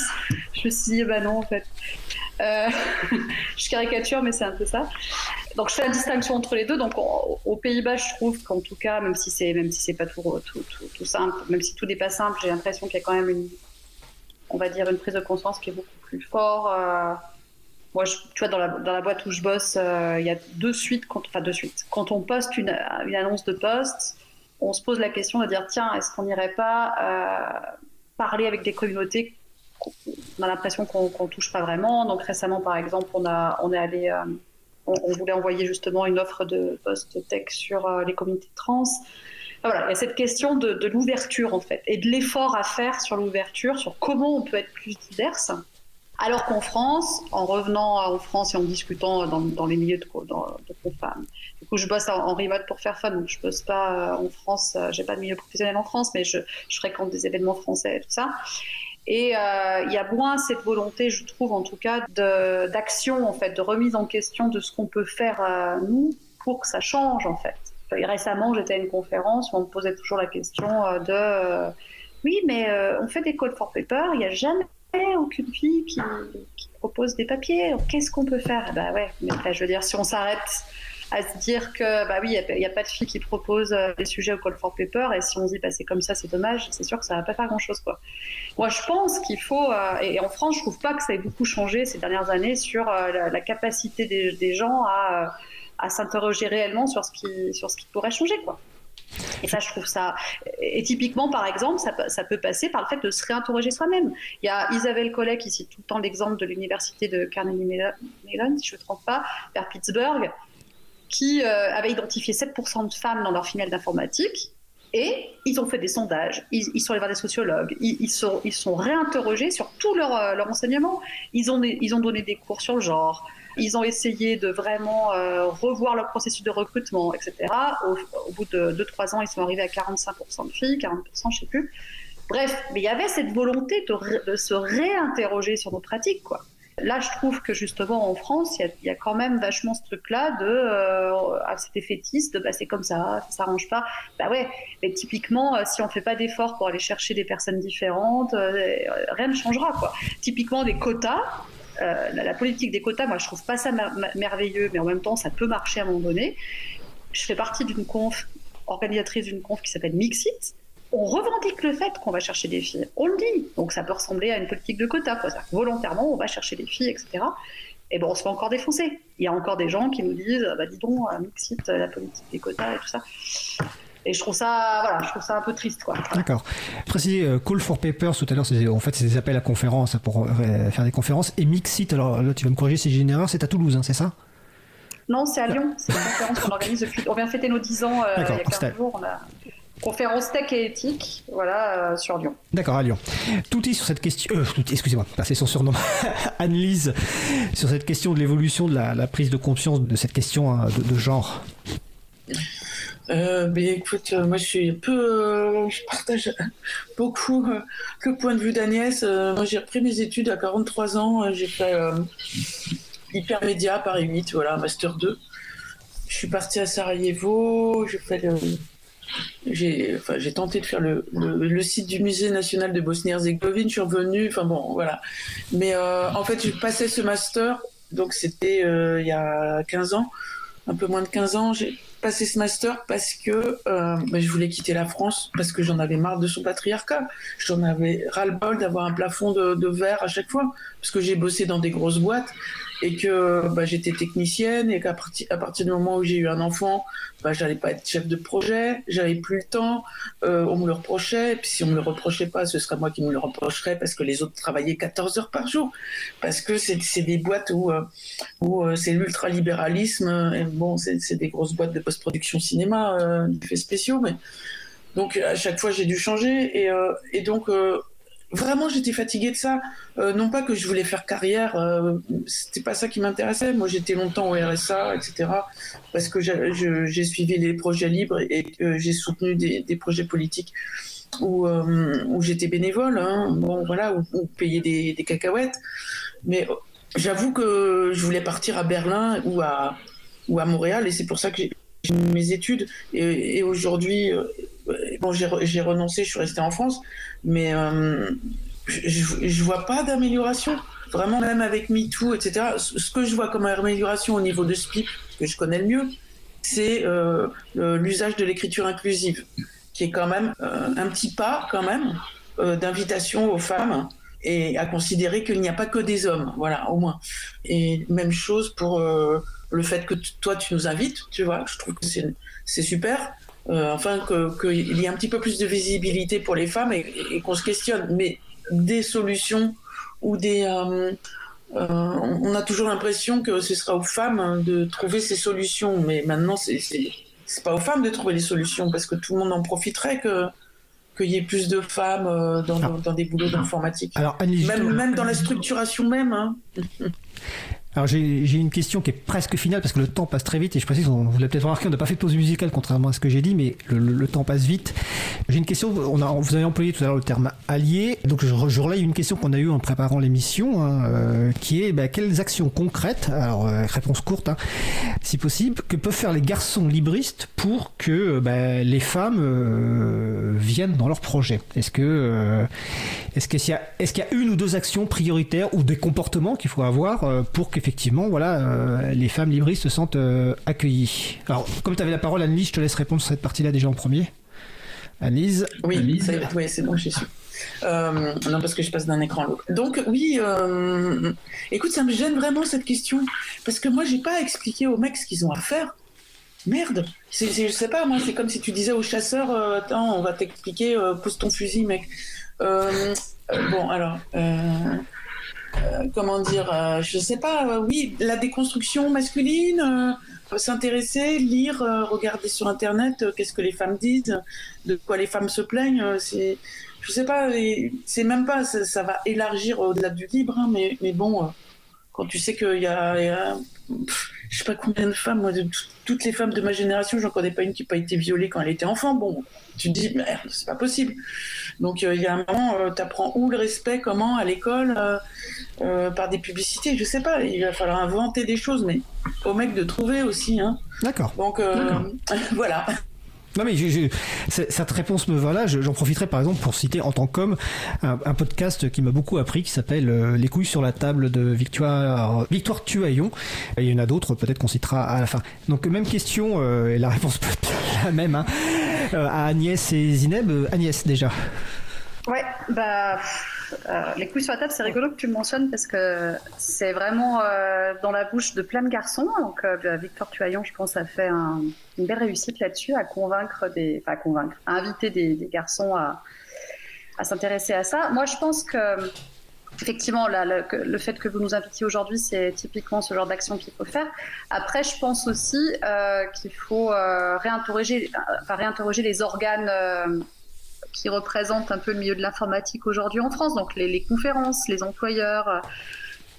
je me suis dit, bah non en fait. Je caricature, mais c'est un peu ça. Donc je fais la distinction entre les deux. Donc aux Pays-Bas, je trouve qu'en tout cas, même si c'est même si c'est pas tout, tout, tout, simple, même si tout n'est pas simple, j'ai l'impression qu'il y a quand même une, on va dire, une prise de conscience qui est beaucoup plus forte moi, tu vois, dans la, dans la, boîte où je bosse, euh, il y a deux suites, quand, enfin deux suites. Quand on poste une, une, annonce de poste, on se pose la question de dire tiens, est-ce qu'on n'irait pas euh, parler avec des communautés On a l'impression qu'on ne touche pas vraiment. Donc récemment, par exemple, on, a, on est allé, euh, on, voulait envoyer justement une offre de post tech sur les communautés trans. Il y a cette question de, l'ouverture en fait et de l'effort à faire sur l'ouverture, sur comment on peut être plus diverse. Alors qu'en France, en revenant en France et en discutant dans, les milieux de, femmes, du coup, je bosse en, remote pour faire fun, donc je bosse pas euh, en France, euh, j'ai pas de milieu professionnel en France, mais je, fréquente des événements français et tout ça. Et euh, il y a moins cette volonté, je trouve en tout cas, d'action, en fait, de remise en question de ce qu'on peut faire nous pour que ça change, en fait. Récemment, j'étais à une conférence où on me posait toujours la question de oui, mais on fait des calls for paper, il n'y a jamais aucune fille qui, propose des papiers. Qu'est-ce qu'on peut faire? Bah ouais, mais je veux dire, si on s'arrête à se dire que bah oui, il n'y a, pas de filles qui proposent euh, des sujets au call for paper, et si on se dit bah c'est comme ça, c'est dommage, c'est sûr que ça va pas faire grand chose. Moi, je pense qu'il faut, euh, et en France, je trouve pas que ça ait beaucoup changé ces dernières années sur euh, la, capacité des gens à, à s'interroger réellement sur ce qui sur ce qui pourrait changer quoi. Et ça, je trouve ça. Et typiquement, par exemple, ça, peut passer par le fait de se réinterroger soi-même. Il y a Isabelle Collet qui cite tout le temps l'exemple de l'université de Carnegie Mellon, si je ne me trompe pas, vers Pittsburgh. qui euh, avait identifié 7% de femmes dans leur filiale d'informatique. Et ils ont fait des sondages, ils, sont allés voir des sociologues, ils, sont, ils sont réinterrogés sur tout leur, euh, leur enseignement. Ils ont, ils ont donné des cours sur le genre, ils ont essayé de vraiment euh, revoir leur processus de recrutement, etc. Au, bout de 2-3 ans, ils sont arrivés à 45% de filles, 40%, je ne sais plus. Bref, mais il y avait cette volonté de, se réinterroger sur nos pratiques, quoi. Là, je trouve que justement en France, il y, a quand même vachement ce truc-là de euh, ah, c'était fétiste, bah, c'est comme ça, ça s'arrange pas. Bah ouais, mais typiquement, euh, si on fait pas d'efforts pour aller chercher des personnes différentes, rien ne changera quoi. Typiquement des quotas. Euh, la, politique des quotas, moi je trouve pas ça merveilleux, mais en même temps ça peut marcher à un moment donné. Je fais partie d'une conf, organisatrice d'une conf qui s'appelle Mixit, on revendique le fait qu'on va chercher des filles. On le dit. Donc ça peut ressembler à une politique de quota. Quoi. Volontairement, on va chercher des filles, etc. Et bon, on se fait encore défoncer. Il y a encore des gens qui nous disent, bah dis donc, Mixit, la politique des quotas et tout ça. Et je trouve ça, voilà, je trouve ça un peu triste, quoi. D'accord. Préciser, euh, Call for Papers tout à l'heure, c'est en fait c'est des appels à conférences pour euh, faire des conférences. Et Mixit, alors là tu vas me corriger si j'ai une erreur, c'est à Toulouse, hein, c'est ça? Non, c'est à Lyon. C'est une conférence qu'on organise depuis. On vient fêter nos 10 ans euh, il y a 15 jours. On a conférence tech et éthique, voilà, euh, sur Lyon. D'accord, à Lyon. Tout est sur cette question, euh, excusez-moi, c'est son surnom, Annelise, sur cette question de l'évolution de la, prise de conscience de cette question hein, de, genre. Euh, mais écoute, moi je suis peu, je partage beaucoup le point de vue d'Agnès. moi j'ai repris mes études à 43 ans, j'ai fait hypermédia Paris 8, voilà, master 2. Je suis partie à Sarajevo, j'ai fait j'ai enfin, tenté de faire le, le, site du musée national de Bosnie-Herzégovine, je suis revenu, enfin bon, voilà. Mais euh, en fait, je passais ce master, donc c'était euh, il y a 15 ans, un peu moins de 15 ans, passé ce master parce que euh, bah, je voulais quitter la France, parce que j'en avais marre de son patriarcat. J'en avais ras-le-bol d'avoir un plafond de, de verre à chaque fois, parce que j'ai bossé dans des grosses boîtes et que bah, j'étais technicienne et qu'à partir, du moment où j'ai eu un enfant, bah, j'allais pas être chef de projet, j'avais plus le temps, euh, on me le reprochait, et puis si on me le reprochait pas, ce serait moi qui me le reprocherais parce que les autres travaillaient 14 heures par jour, parce que c'est des boîtes où, euh, où euh, c'est l'ultralibéralisme, et bon, c'est des grosses boîtes de post-production cinéma, euh, d'effets spéciaux, mais donc à chaque fois j'ai dû changer et, et donc vraiment j'étais fatiguée de ça. Euh, non pas que je voulais faire carrière, euh, c'était pas ça qui m'intéressait. Moi j'étais longtemps au RSA, etc. Parce que j'ai suivi les projets libres et j'ai soutenu des, projets politiques où, euh, j'étais bénévole, hein, bon voilà, où, payer des, cacahuètes. Mais j'avoue que je voulais partir à Berlin ou à, ou à Montréal et c'est pour ça que j'ai mes études et aujourd'hui bon j'ai renoncé je suis restée en France mais euh, je, je vois pas d'amélioration. Vraiment, même avec MeToo, etc. Ce que je vois comme amélioration au niveau de SPIP, que je connais le mieux, c'est euh, l'usage de l'écriture inclusive, qui est quand même euh, un petit pas, quand même, d'invitation aux femmes et à considérer qu'il n'y a pas que des hommes, voilà, au moins. Et même chose pour le fait que toi, tu nous invites, tu vois, je trouve que c'est super. Euh, enfin qu'il y ait un petit peu plus de visibilité pour les femmes et, qu'on se questionne. Mais des solutions ou des... Euh, euh, on a toujours l'impression que ce sera aux femmes de trouver ces solutions, mais maintenant c'est c'est pas aux femmes de trouver les solutions parce que tout le monde en profiterait que qu'il y ait plus de femmes dans, dans, des boulots d'informatique. Même, même dans la structuration même. Hein. Alors j'ai une question qui est presque finale parce que le temps passe très vite et je précise, vous l'avez peut-être remarqué, on n'a pas fait de pause musicale contrairement à ce que j'ai dit, mais le, temps passe vite. J'ai une question, on a, vous avez employé tout à l'heure le terme allié, donc je, je relaye une question qu'on a eue en préparant l'émission, hein, euh, qui est bah, quelles actions concrètes, alors euh, réponse courte, hein, si possible, que peuvent faire les garçons libristes pour que bah, les femmes euh, viennent dans leur projet Est-ce que est-ce qu'il y y a une ou deux actions prioritaires ou des comportements qu'il faut avoir pour que effectivement, voilà, euh, les femmes libristes se sentent euh, accueillies. Alors, comme tu avais la parole, Annelise, je te laisse répondre sur cette partie-là déjà en premier. Annelise Oui, c'est bon, j'y suis. Euh, non, parce que je passe d'un écran à l'autre. Donc, oui, écoute, ça me gêne vraiment cette question. Parce que moi, j'ai pas expliqué aux mecs ce qu'ils ont à faire. Merde, je sais pas, moi, c'est comme si tu disais aux chasseurs Attends, on va t'expliquer, pose ton fusil, mec. bon, alors. Comment dire, je sais pas, oui, la déconstruction masculine, s'intéresser, lire, regarder sur Internet qu'est-ce que les femmes disent, de quoi les femmes se plaignent. c'est, je sais pas, c'est même pas, ça, va élargir au-delà du libre, hein, mais, mais bon, quand tu sais qu'il y a, y a je sais pas combien de femmes, moi, de toutes les femmes de ma génération, j'en connais pas une qui n'a pas été violée quand elle était enfant. Bon, tu te dis, merde, c'est pas possible. Donc, euh, il y a un moment, euh, tu apprends où le respect, comment, à l'école, euh, par des publicités, je sais pas. Il va falloir inventer des choses, mais au mec de trouver aussi. Hein. D'accord. Donc, voilà. Non mais cette réponse me va là. J'en profiterai par exemple pour citer en tant qu'homme un, podcast qui m'a beaucoup appris qui s'appelle euh, Les couilles sur la table de Victoire Victoire Tuaillon. il y en a d'autres peut-être qu'on citera à la fin. Donc même question euh, et la réponse peut être la même hein, euh, à Agnès et Zineb. Agnès déjà. Ouais, bah euh, les couilles sur la table, c'est rigolo que tu le mentionnes parce que c'est vraiment euh, dans la bouche de plein de garçons. Donc, euh, bah, Victor Tuaillon, je pense, a fait une belle réussite là-dessus, à convaincre des, enfin, convaincre, à inviter des, garçons à, s'intéresser à ça. Moi, je pense que effectivement, le, fait que vous nous invitiez aujourd'hui, c'est typiquement ce genre d'action qu'il faut faire. Après, je pense aussi qu'il faut réinterroger, réinterroger les organes qui représentent un peu le milieu de l'informatique aujourd'hui en France, donc les, conférences, les employeurs, euh,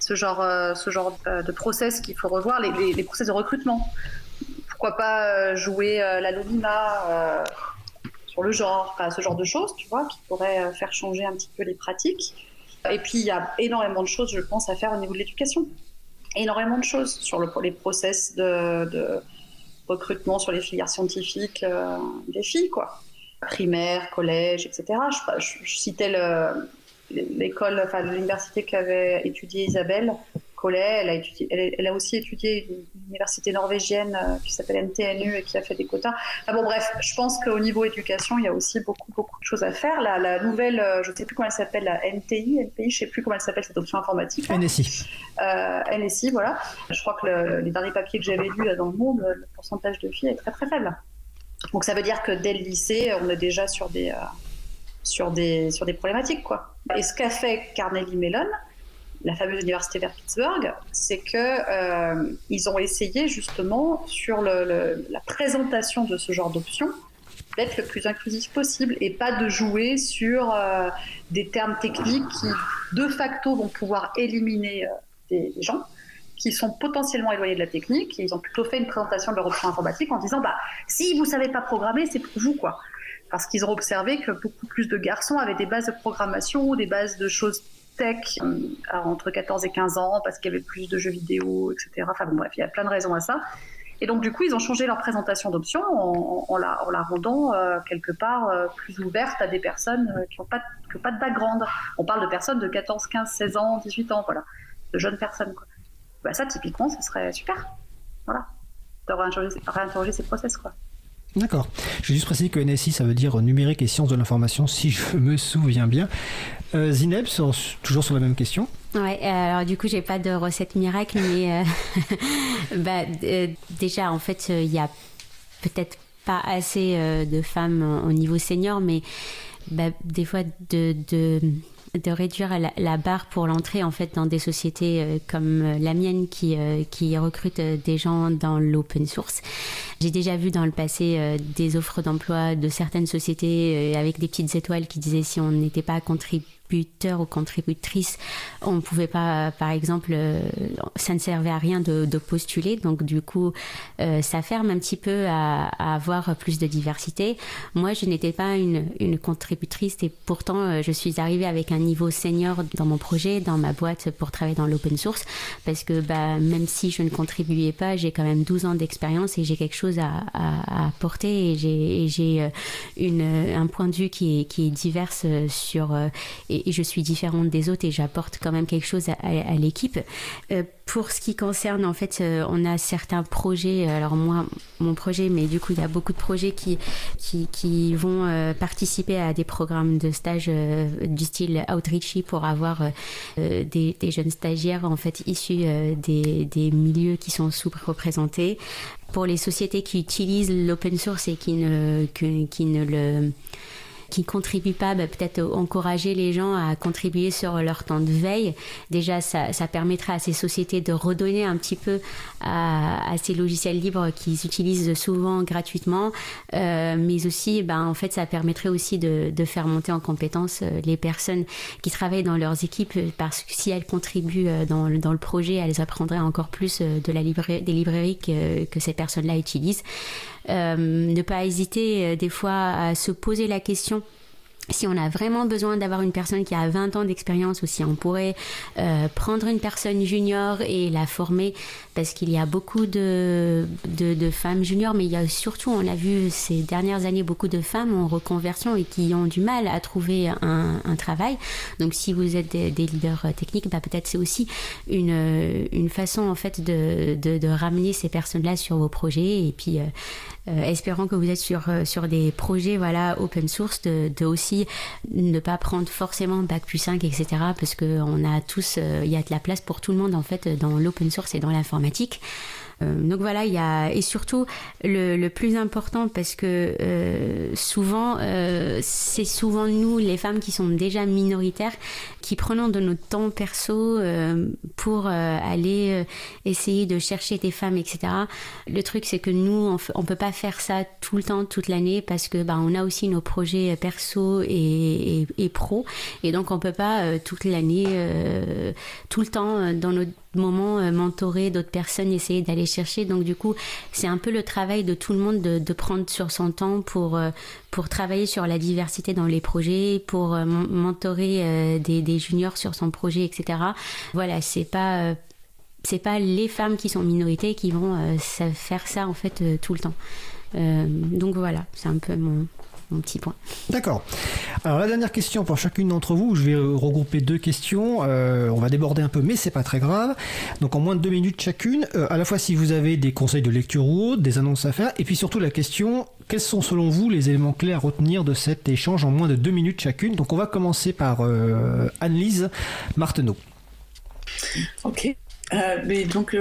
ce genre, euh, ce genre euh, de process qu'il faut revoir, les, process de recrutement. Pourquoi pas jouer l'anonymat sur le genre, ce genre de choses, tu vois, qui pourraient faire changer un petit peu les pratiques. Et puis, il y a énormément de choses, je pense, à faire au niveau de l'éducation. Énormément de choses sur le, les process de, recrutement sur les filières scientifiques des filles, quoi primaire, collège, etc. Je, citais l'école, enfin l'université qu'avait étudié Isabelle Collet. Elle a, étudié, elle, a aussi étudié une université norvégienne euh, qui s'appelle NTNU et qui a fait des quotas. bon, bref, je pense qu'au niveau éducation, il y a aussi beaucoup, beaucoup de choses à faire. La, la nouvelle, euh, je ne sais plus comment elle s'appelle, la NTI, NPI, je ne sais plus comment elle s'appelle cette option informatique. NSI. Euh, NSI, voilà. Je crois que les derniers papiers que j'avais lus dans le monde, le pourcentage de filles est très, très faible. Donc ça veut dire que dès le lycée, on est déjà sur des, euh, sur des, sur des problématiques. Quoi. Et ce qu'a fait Carnegie Mellon, la fameuse université vers Pittsburgh, c'est que euh, ont essayé justement sur la présentation de ce genre d'options d'être le plus inclusif possible et pas de jouer sur euh, des termes techniques qui de facto vont pouvoir éliminer des, gens qui sont potentiellement éloignés de la technique. ils ont plutôt fait une présentation de leur option informatique en disant bah, si vous savez pas programmer, c'est pour vous. quoi. Parce qu'ils ont observé que beaucoup plus de garçons avaient des bases de programmation ou des bases de choses tech euh, entre 14 et 15 ans parce qu'il y avait plus de jeux vidéo, etc. Enfin bon, bref, il y a plein de raisons à ça. Et donc, du coup, ils ont changé leur présentation d'options en, la, en, la, rendant euh, quelque part euh, plus ouverte à des personnes qui n'ont pas, que pas de background. On parle de personnes de 14, 15, 16 ans, 18 ans, voilà, de jeunes personnes. Quoi bah ça, typiquement, ce serait super. Voilà. De réinterroger, ces process, quoi. D'accord. Je vais juste préciser que NSI, ça veut dire numérique et sciences de l'information, si je me souviens bien. Euh, Zineb, toujours sur la même question. Ouais, alors du coup, j'ai pas de recette miracle, mais euh, bah, euh, déjà, en fait, il y a peut-être pas assez de femmes au niveau senior, mais bah, des fois de, de de réduire la, barre pour l'entrée en fait dans des sociétés euh, comme euh, la mienne qui, euh, qui recrute des gens dans l'open source. J'ai déjà vu dans le passé des offres d'emploi de certaines sociétés avec des petites étoiles qui disaient si on n'était pas contribué contributeur ou contributrice, on ne pouvait pas, par exemple, euh, ça ne servait à rien de, postuler. Donc, du coup, euh, ça ferme un petit peu à, avoir plus de diversité. Moi, je n'étais pas une, une, contributrice et pourtant, euh, je suis arrivée avec un niveau senior dans mon projet, dans ma boîte pour travailler dans l'open source. Parce que bah, même si je ne contribuais pas, j'ai quand même 12 ans d'expérience et j'ai quelque chose à, apporter et j'ai un point de vue qui est, qui est divers sur je suis différente des autres et j'apporte quand même quelque chose à, l'équipe. Euh, pour ce qui concerne, en fait, euh, on a certains projets, alors moi, mon projet, mais du coup, il y a beaucoup de projets qui, qui, vont euh, participer à des programmes de stage du style Outreachy pour avoir des, jeunes stagiaires, en fait, issus des, des milieux qui sont sous-représentés. Pour les sociétés qui utilisent l'open source et qui ne, qui ne le qui contribuent pas, bah, peut-être encourager les gens à contribuer sur leur temps de veille. Déjà, ça, ça permettrait à ces sociétés de redonner un petit peu à, à ces logiciels libres qu'ils utilisent souvent gratuitement, euh, mais aussi, ben, en fait, ça permettrait aussi de, de faire monter en compétence euh, les personnes qui travaillent dans leurs équipes, parce que si elles contribuent euh, dans, dans le projet, elles apprendraient encore plus de la librairie, des librairies que, que ces personnes-là utilisent. Euh, ne pas hésiter des fois à se poser la question. Si on a vraiment besoin d'avoir une personne qui a 20 ans d'expérience ou si on pourrait euh, prendre une personne junior et la former parce qu'il y a beaucoup de, de, femmes juniors mais il y a surtout on a vu ces dernières années beaucoup de femmes en reconversion et qui ont du mal à trouver un, un travail donc si vous êtes des, leaders techniques bah, peut-être c'est aussi une, une façon en fait de, de, ramener ces personnes là sur vos projets et puis euh, euh, espérant que vous êtes sur, euh, sur des projets voilà, open source, de, de aussi ne pas prendre forcément Bac plus 5, etc. Parce qu'on a tous, euh, il y a de la place pour tout le monde en fait dans l'open source et dans l'informatique. Euh, donc voilà, il y a et surtout le, plus important parce que euh, souvent euh, c'est souvent nous les femmes qui sont déjà minoritaires qui prenons de notre temps perso pour aller essayer de chercher des femmes, etc. Le truc c'est que nous on, on peut pas faire ça tout le temps, toute l'année parce que bah, on a aussi nos projets perso et, et, et pro et donc on peut pas toute l'année, tout le temps dans notre moment euh, mentorer d'autres personnes, essayer d'aller chercher. Donc du coup, c'est un peu le travail de tout le monde de, prendre sur son temps pour, euh, pour travailler sur la diversité dans les projets, pour euh, mentorer des, des, juniors sur son projet, etc. Voilà, c'est pas c'est pas les femmes qui sont minorités qui vont faire ça en fait tout le temps. donc voilà, c'est un peu mon, mon petit point. D'accord. Alors la dernière question pour chacune d'entre vous, je vais regrouper deux questions. Euh, on va déborder un peu, mais c'est pas très grave. Donc en moins de deux minutes chacune, euh, à la fois si vous avez des conseils de lecture ou autre, des annonces à faire, et puis surtout la question quels sont selon vous les éléments clés à retenir de cet échange en moins de deux minutes chacune? Donc on va commencer par euh, Anne-Lise Marteneau. Ok. mais donc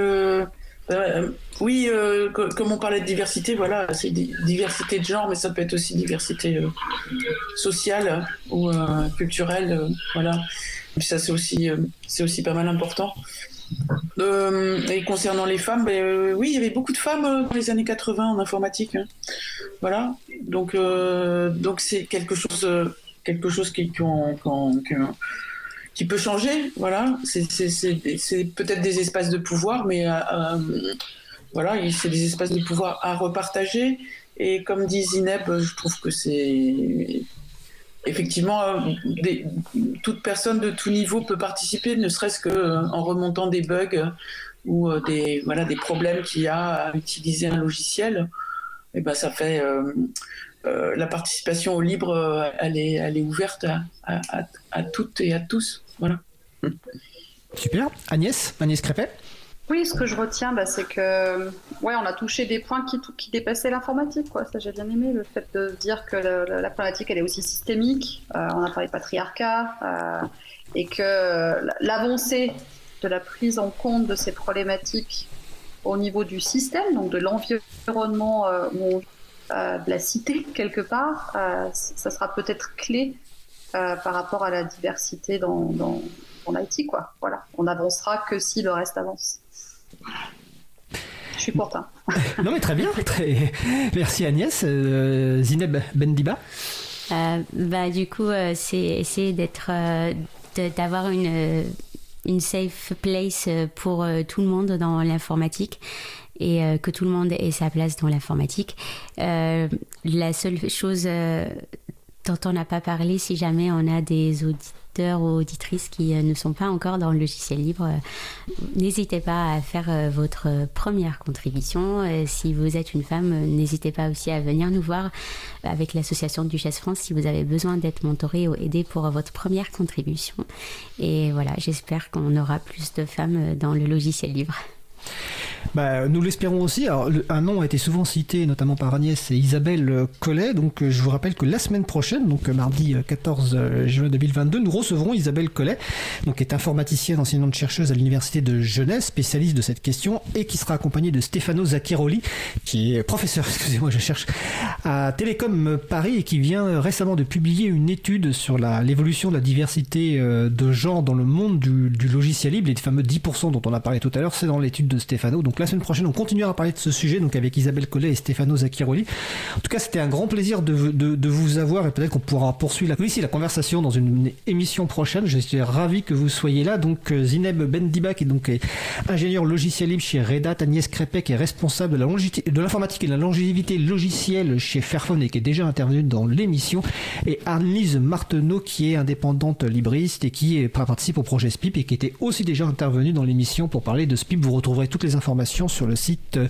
euh, oui, euh, comme on parlait de diversité, voilà, c'est diversité de genre, mais ça peut être aussi diversité euh, sociale ou culturelle, voilà. Ça, c'est aussi, c'est aussi pas mal important. et concernant les femmes, ben, oui, il y avait beaucoup de femmes dans les années 80 en informatique, hein. voilà. Donc, donc c'est quelque chose, quelque chose qui, qui, qui peut changer. Voilà, c'est peut-être des espaces de pouvoir, mais euh, euh, voilà, c'est des espaces de pouvoir à repartager. Et comme dit Zineb, je trouve que c'est effectivement euh, toute personne de tout niveau peut participer, ne serait-ce que en remontant des bugs ou des voilà des problèmes qu'il y a à utiliser un logiciel. Et ben ça fait la participation au libre, elle est, ouverte à toutes et à tous. Voilà. Super. Agnès, Agnès Crépet oui, ce que je retiens, bah, c'est que ouais, on a touché des points qui, qui dépassaient l'informatique. Quoi. Ça, j'ai bien aimé le fait de dire que l'informatique, elle est aussi systémique. Euh, on a parlé de patriarcat euh, et que l'avancée de la prise en compte de ces problématiques au niveau du système, donc de l'environnement euh, de la cité quelque part, ça sera peut-être clé euh, par rapport à la diversité dans, dans, l'IT. Quoi. Voilà. On n'avancera que si le reste avance. Je suis pourtant. non mais très bien, très... merci Agnès. Euh, Zineb Bendiba euh, bah, Du coup, euh, c'est essayer d'être, d'avoir une, une safe place pour tout le monde dans l'informatique et que tout le monde ait sa place dans l'informatique. la seule chose dont on n'a pas parlé, si jamais on a des auditeurs ou auditrices qui euh, ne sont pas encore dans le logiciel libre, euh, n'hésitez pas à faire euh, votre première contribution. Si vous êtes une femme, n'hésitez pas aussi à venir nous voir avec l'association Duchesse France si vous avez besoin d'être mentoré ou aidé pour votre première contribution. Et voilà, j'espère qu'on aura plus de femmes dans le logiciel libre. Bah, nous l'espérons aussi. Alors, un nom a été souvent cité, notamment par Agnès et Isabelle Collet. Donc, je vous rappelle que la semaine prochaine, donc mardi 14 juin 2022, nous recevrons Isabelle Collet, donc qui est informaticienne, enseignante chercheuse à l'université de Genève, spécialiste de cette question, et qui sera accompagnée de Stefano Zacchiroli, qui est professeur, excusez-moi, je cherche, à Télécom Paris et qui vient récemment de publier une étude sur l'évolution de la diversité de genre dans le monde du, du logiciel libre, les fameux 10% dont on a parlé tout à l'heure, c'est dans l'étude de Stefano. Donc la semaine prochaine, on continuera à parler de ce sujet, donc avec Isabelle Collet et Stefano Zacchiroli. En tout cas, c'était un grand plaisir de, de, vous avoir et peut-être qu'on pourra poursuivre la, ici, la conversation dans une émission prochaine. Je suis ravi que vous soyez là. Donc Zineb Bendiba, qui est donc ingénieur logiciel libre chez Red Hat, Agnès Crépet, qui est responsable de l'informatique et de la longévité logicielle chez Fairphone et qui est déjà intervenue dans l'émission, et Arlise Marteneau, qui est indépendante libriste et qui participe au projet SPIP et qui était aussi déjà intervenue dans l'émission pour parler de SPIP. Vous retrouverez toutes les informations sur le site euh,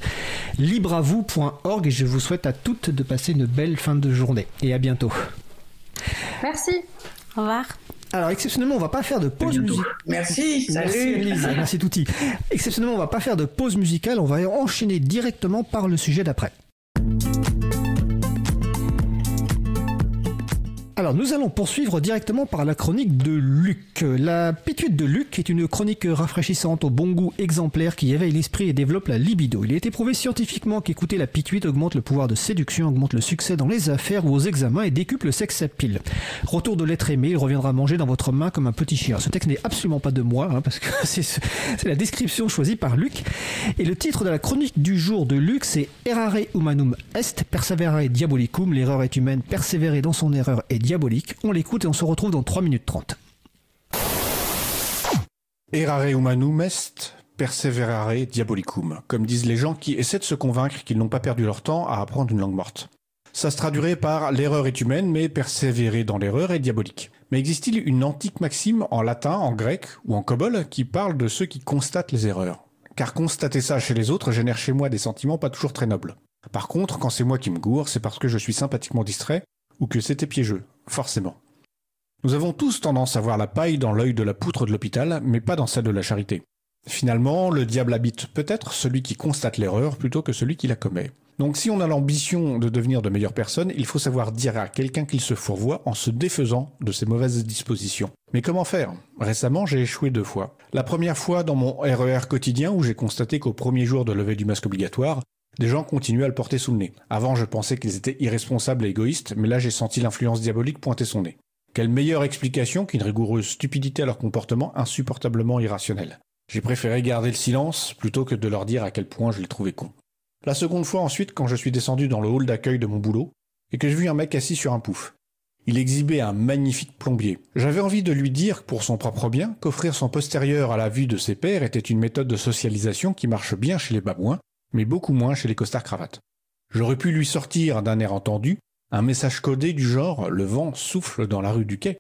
libreavou.org et je vous souhaite à toutes de passer une belle fin de journée et à bientôt. Merci. Au revoir. Alors exceptionnellement, on va pas faire de pause musicale. Merci, salut. Merci Elise, merci Touti. Exceptionnellement, on va pas faire de pause musicale, on va enchaîner directement par le sujet d'après. Alors nous allons poursuivre directement par la chronique de Luc. La pituite de Luc est une chronique rafraîchissante au bon goût exemplaire qui éveille l'esprit et développe la libido. Il a été prouvé scientifiquement qu'écouter la pituite augmente le pouvoir de séduction, augmente le succès dans les affaires ou aux examens et décuple le sexe à pile. Retour de l'être aimé, il reviendra manger dans votre main comme un petit chien. Ce texte n'est absolument pas de moi, hein, parce que c'est la description choisie par Luc. Et le titre de la chronique du jour de Luc, c'est Errare humanum est, perseverare diabolicum, l'erreur est humaine, persévérer dans son erreur est diabolique. On l'écoute et on se retrouve dans 3 minutes 30. Errare humanum est, perseverare diabolicum, comme disent les gens qui essaient de se convaincre qu'ils n'ont pas perdu leur temps à apprendre une langue morte. Ça se traduirait par l'erreur est humaine, mais persévérer dans l'erreur est diabolique. Mais existe-t-il une antique maxime en latin, en grec ou en cobol qui parle de ceux qui constatent les erreurs? Car constater ça chez les autres génère chez moi des sentiments pas toujours très nobles. Par contre, quand c'est moi qui me gourre, c'est parce que je suis sympathiquement distrait ou que c'était piégeux, forcément. Nous avons tous tendance à voir la paille dans l'œil de la poutre de l'hôpital, mais pas dans celle de la charité. Finalement, le diable habite peut-être celui qui constate l'erreur plutôt que celui qui la commet. Donc si on a l'ambition de devenir de meilleures personnes, il faut savoir dire à quelqu'un qu'il se fourvoie en se défaisant de ses mauvaises dispositions. Mais comment faire? Récemment, j'ai échoué deux fois. La première fois dans mon RER quotidien où j'ai constaté qu'au premier jour de levée du masque obligatoire, des gens continuaient à le porter sous le nez. Avant, je pensais qu'ils étaient irresponsables et égoïstes, mais là, j'ai senti l'influence diabolique pointer son nez. Quelle meilleure explication qu'une rigoureuse stupidité à leur comportement insupportablement irrationnel. J'ai préféré garder le silence plutôt que de leur dire à quel point je les trouvais cons. La seconde fois ensuite, quand je suis descendu dans le hall d'accueil de mon boulot, et que j'ai vu un mec assis sur un pouf. Il exhibait un magnifique plombier. J'avais envie de lui dire, pour son propre bien, qu'offrir son postérieur à la vue de ses pairs était une méthode de socialisation qui marche bien chez les babouins, mais beaucoup moins chez les costards cravates. J'aurais pu lui sortir d'un air entendu un message codé du genre le vent souffle dans la rue du quai,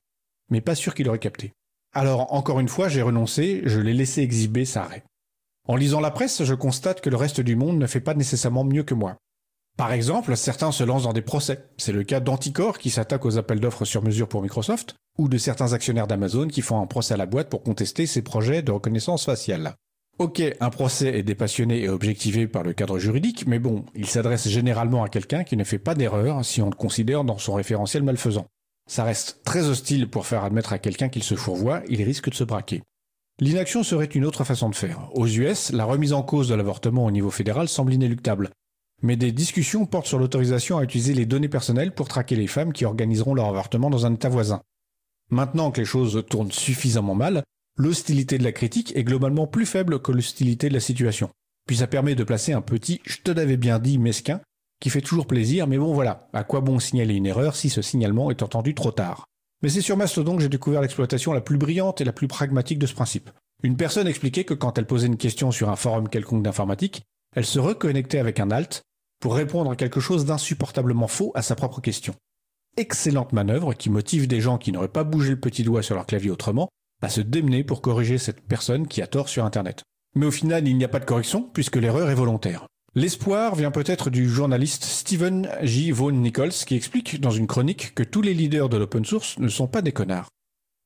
mais pas sûr qu'il aurait capté. Alors encore une fois, j'ai renoncé, je l'ai laissé exhiber sa raie. En lisant la presse, je constate que le reste du monde ne fait pas nécessairement mieux que moi. Par exemple, certains se lancent dans des procès. C'est le cas d'Anticor qui s'attaque aux appels d'offres sur mesure pour Microsoft, ou de certains actionnaires d'Amazon qui font un procès à la boîte pour contester ses projets de reconnaissance faciale. Ok, un procès est dépassionné et objectivé par le cadre juridique, mais bon, il s'adresse généralement à quelqu'un qui ne fait pas d'erreur si on le considère dans son référentiel malfaisant. Ça reste très hostile pour faire admettre à quelqu'un qu'il se fourvoie, il risque de se braquer. L'inaction serait une autre façon de faire. Aux US, la remise en cause de l'avortement au niveau fédéral semble inéluctable. Mais des discussions portent sur l'autorisation à utiliser les données personnelles pour traquer les femmes qui organiseront leur avortement dans un État voisin. Maintenant que les choses tournent suffisamment mal, l'hostilité de la critique est globalement plus faible que l'hostilité de la situation. Puis ça permet de placer un petit je te l'avais bien dit mesquin qui fait toujours plaisir, mais bon voilà, à quoi bon signaler une erreur si ce signalement est entendu trop tard? Mais c'est sur Mastodon que j'ai découvert l'exploitation la plus brillante et la plus pragmatique de ce principe. Une personne expliquait que quand elle posait une question sur un forum quelconque d'informatique, elle se reconnectait avec un alt pour répondre à quelque chose d'insupportablement faux à sa propre question. Excellente manœuvre qui motive des gens qui n'auraient pas bougé le petit doigt sur leur clavier autrement à se démener pour corriger cette personne qui a tort sur Internet. Mais au final, il n'y a pas de correction puisque l'erreur est volontaire. L'espoir vient peut-être du journaliste Stephen J. Vaughan Nichols qui explique dans une chronique que tous les leaders de l'open source ne sont pas des connards.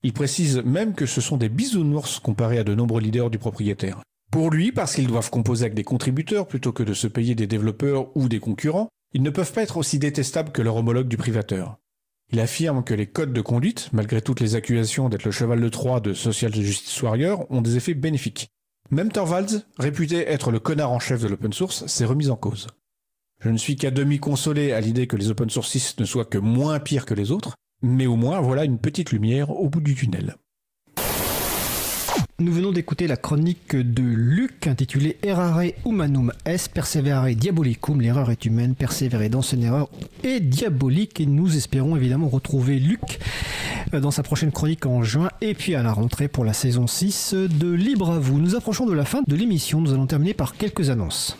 Il précise même que ce sont des bisounours comparés à de nombreux leaders du propriétaire. Pour lui, parce qu'ils doivent composer avec des contributeurs plutôt que de se payer des développeurs ou des concurrents, ils ne peuvent pas être aussi détestables que leur homologue du privateur. Il affirme que les codes de conduite, malgré toutes les accusations d'être le cheval de Troie de Social Justice Warrior, ont des effets bénéfiques. Même Torvalds, réputé être le connard en chef de l'open source, s'est remis en cause. Je ne suis qu'à demi consolé à l'idée que les open sourcistes ne soient que moins pires que les autres, mais au moins voilà une petite lumière au bout du tunnel. Nous venons d'écouter la chronique de Luc intitulée Errare humanum est perseverare diabolicum. L'erreur est humaine, persévérer dans son erreur est diabolique. Et nous espérons évidemment retrouver Luc euh, dans sa prochaine chronique en juin et puis à la rentrée pour la saison 6 de Libre à vous. Nous approchons de la fin de l'émission. Nous allons terminer par quelques annonces.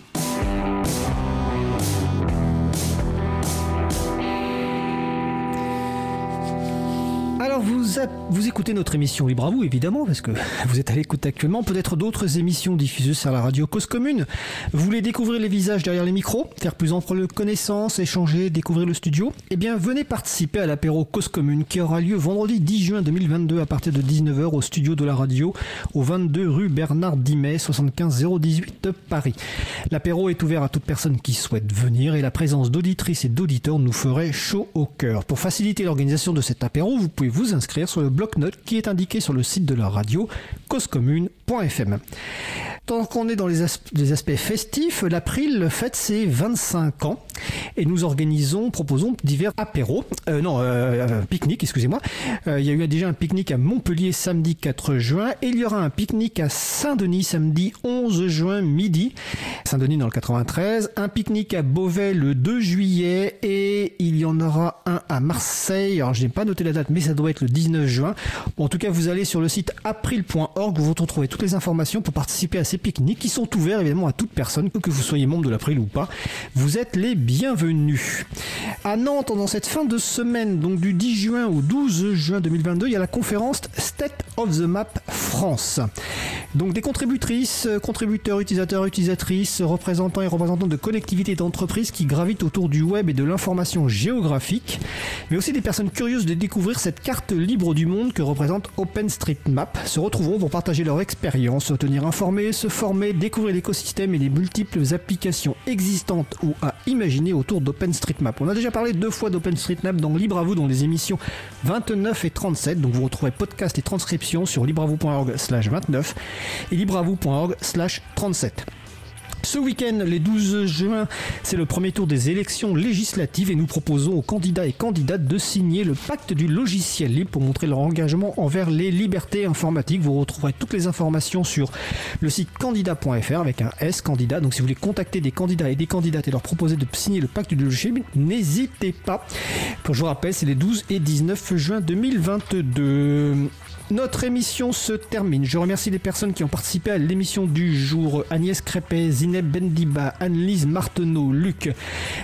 Vous, écoutez notre émission Libre à vous, évidemment, parce que vous êtes à l'écoute actuellement. Peut-être d'autres émissions diffusées sur la radio Cause Commune. Vous voulez découvrir les visages derrière les micros, faire plus ample connaissance, échanger, découvrir le studio? Eh bien, venez participer à l'apéro Cause Commune qui aura lieu vendredi 10 juin 2022 à partir de 19h au studio de la radio au 22 rue Bernard Dimet, 75 018 Paris. L'apéro est ouvert à toute personne qui souhaite venir et la présence d'auditrices et d'auditeurs nous ferait chaud au cœur. Pour faciliter l'organisation de cet apéro, vous pouvez vous inscrire sur le bloc-notes qui est indiqué sur le site de la radio causecommune.fm. Tant qu'on est dans les, aspects festifs, l'April fête ses 25 ans et nous organisons, proposons divers apéros, euh, non, euh, euh, pique-nique, excusez-moi. il y a eu déjà un pique-nique à Montpellier samedi 4 juin et il y aura un pique-nique à Saint-Denis samedi 11 juin midi. Saint-Denis dans le 93, un pique-nique à Beauvais le 2 juillet et il y en aura un à Marseille. Alors je n'ai pas noté la date mais ça doit être le 19 juin. en tout cas, vous allez sur le site april.org où vous retrouvez toutes les informations pour participer à ces pique-niques qui sont ouverts évidemment à toute personne, que vous soyez membre de l'April ou pas. Vous êtes les bienvenus. À Nantes, dans cette fin de semaine, donc du 10 juin au 12 juin 2022, il y a la conférence State of the Map France. Donc des contributrices, contributeurs, utilisateurs, utilisatrices, représentants et représentants de collectivités d'entreprises qui gravitent autour du web et de l'information géographique, mais aussi des personnes curieuses de découvrir cette carte libre du monde que représente OpenStreetMap se retrouveront pour partager leur expérience, se tenir informés, se former, découvrir l'écosystème et les multiples applications existantes ou à imaginer autour d'OpenStreetMap. On a déjà parlé deux fois d'OpenStreetMap dans Libre dans les émissions 29 et 37, donc vous retrouvez podcast et transcription sur libreavou.org slash 29 et libreavou.org slash 37. Ce week-end, les 12 juin, c'est le premier tour des élections législatives et nous proposons aux candidats et candidates de signer le pacte du logiciel libre pour montrer leur engagement envers les libertés informatiques. Vous retrouverez toutes les informations sur le site candidat.fr avec un S candidat. Donc si vous voulez contacter des candidats et des candidates et leur proposer de signer le pacte du logiciel libre, n'hésitez pas. je vous rappelle, c'est les 12 et 19 juin 2022. Notre émission se termine. Je remercie les personnes qui ont participé à l'émission du jour. Agnès Crépet, Zineb Bendiba, Anne-Lise Marteneau, Luc.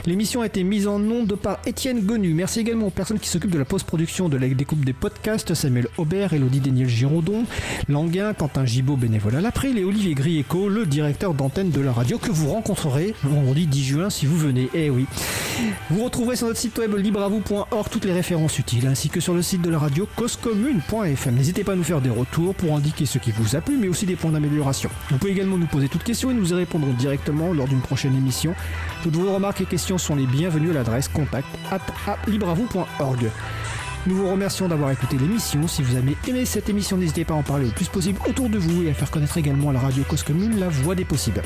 L'émission a été mise en nom de par Étienne Gonu. Merci également aux personnes qui s'occupent de la post-production de la découpe des podcasts. Samuel Aubert, Elodie Daniel Giraudon, Languin, Quentin Gibaud, bénévole à l'April et Olivier Grieco, le directeur d'antenne de la radio que vous rencontrerez vendredi 10 juin si vous venez. Eh oui. Vous retrouverez sur notre site web libreavou.org toutes les références utiles ainsi que sur le site de la radio causecommune.fm. N'hésitez pas à nous faire des retours pour indiquer ce qui vous a plu, mais aussi des points d'amélioration. Vous pouvez également nous poser toutes questions et nous y répondrons directement lors d'une prochaine émission. Toutes vos remarques et questions sont les bienvenues à l'adresse contact at. Nous vous remercions d'avoir écouté l'émission. Si vous avez aimé cette émission, n'hésitez pas à en parler le plus possible autour de vous et à faire connaître également à la radio Cause Commune la voix des possibles.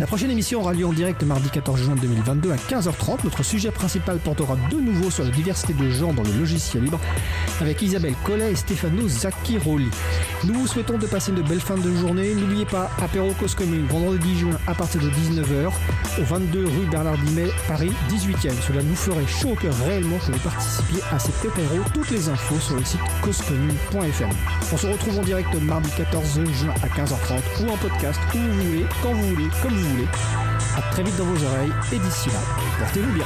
La prochaine émission aura lieu en direct mardi 14 juin 2022 à 15h30. Notre sujet principal portera de nouveau sur la diversité de genre dans le logiciel libre avec Isabelle Collet et Stefano Zacchiroli. Nous vous souhaitons de passer une belle fin de journée. N'oubliez pas, apéro Cause vendredi 10 juin à partir de 19h au 22 rue Bernard Dimet, Paris 18e. Cela nous ferait chaud au cœur réellement que vous participiez à cet apéro. Toutes les infos sur le site causecommune.fm. On se retrouve en direct mardi 14 juin à 15h30 ou en podcast où vous voulez, quand vous voulez, comme vous voulez. Très vite dans vos oreilles et d'ici là, portez-vous bien.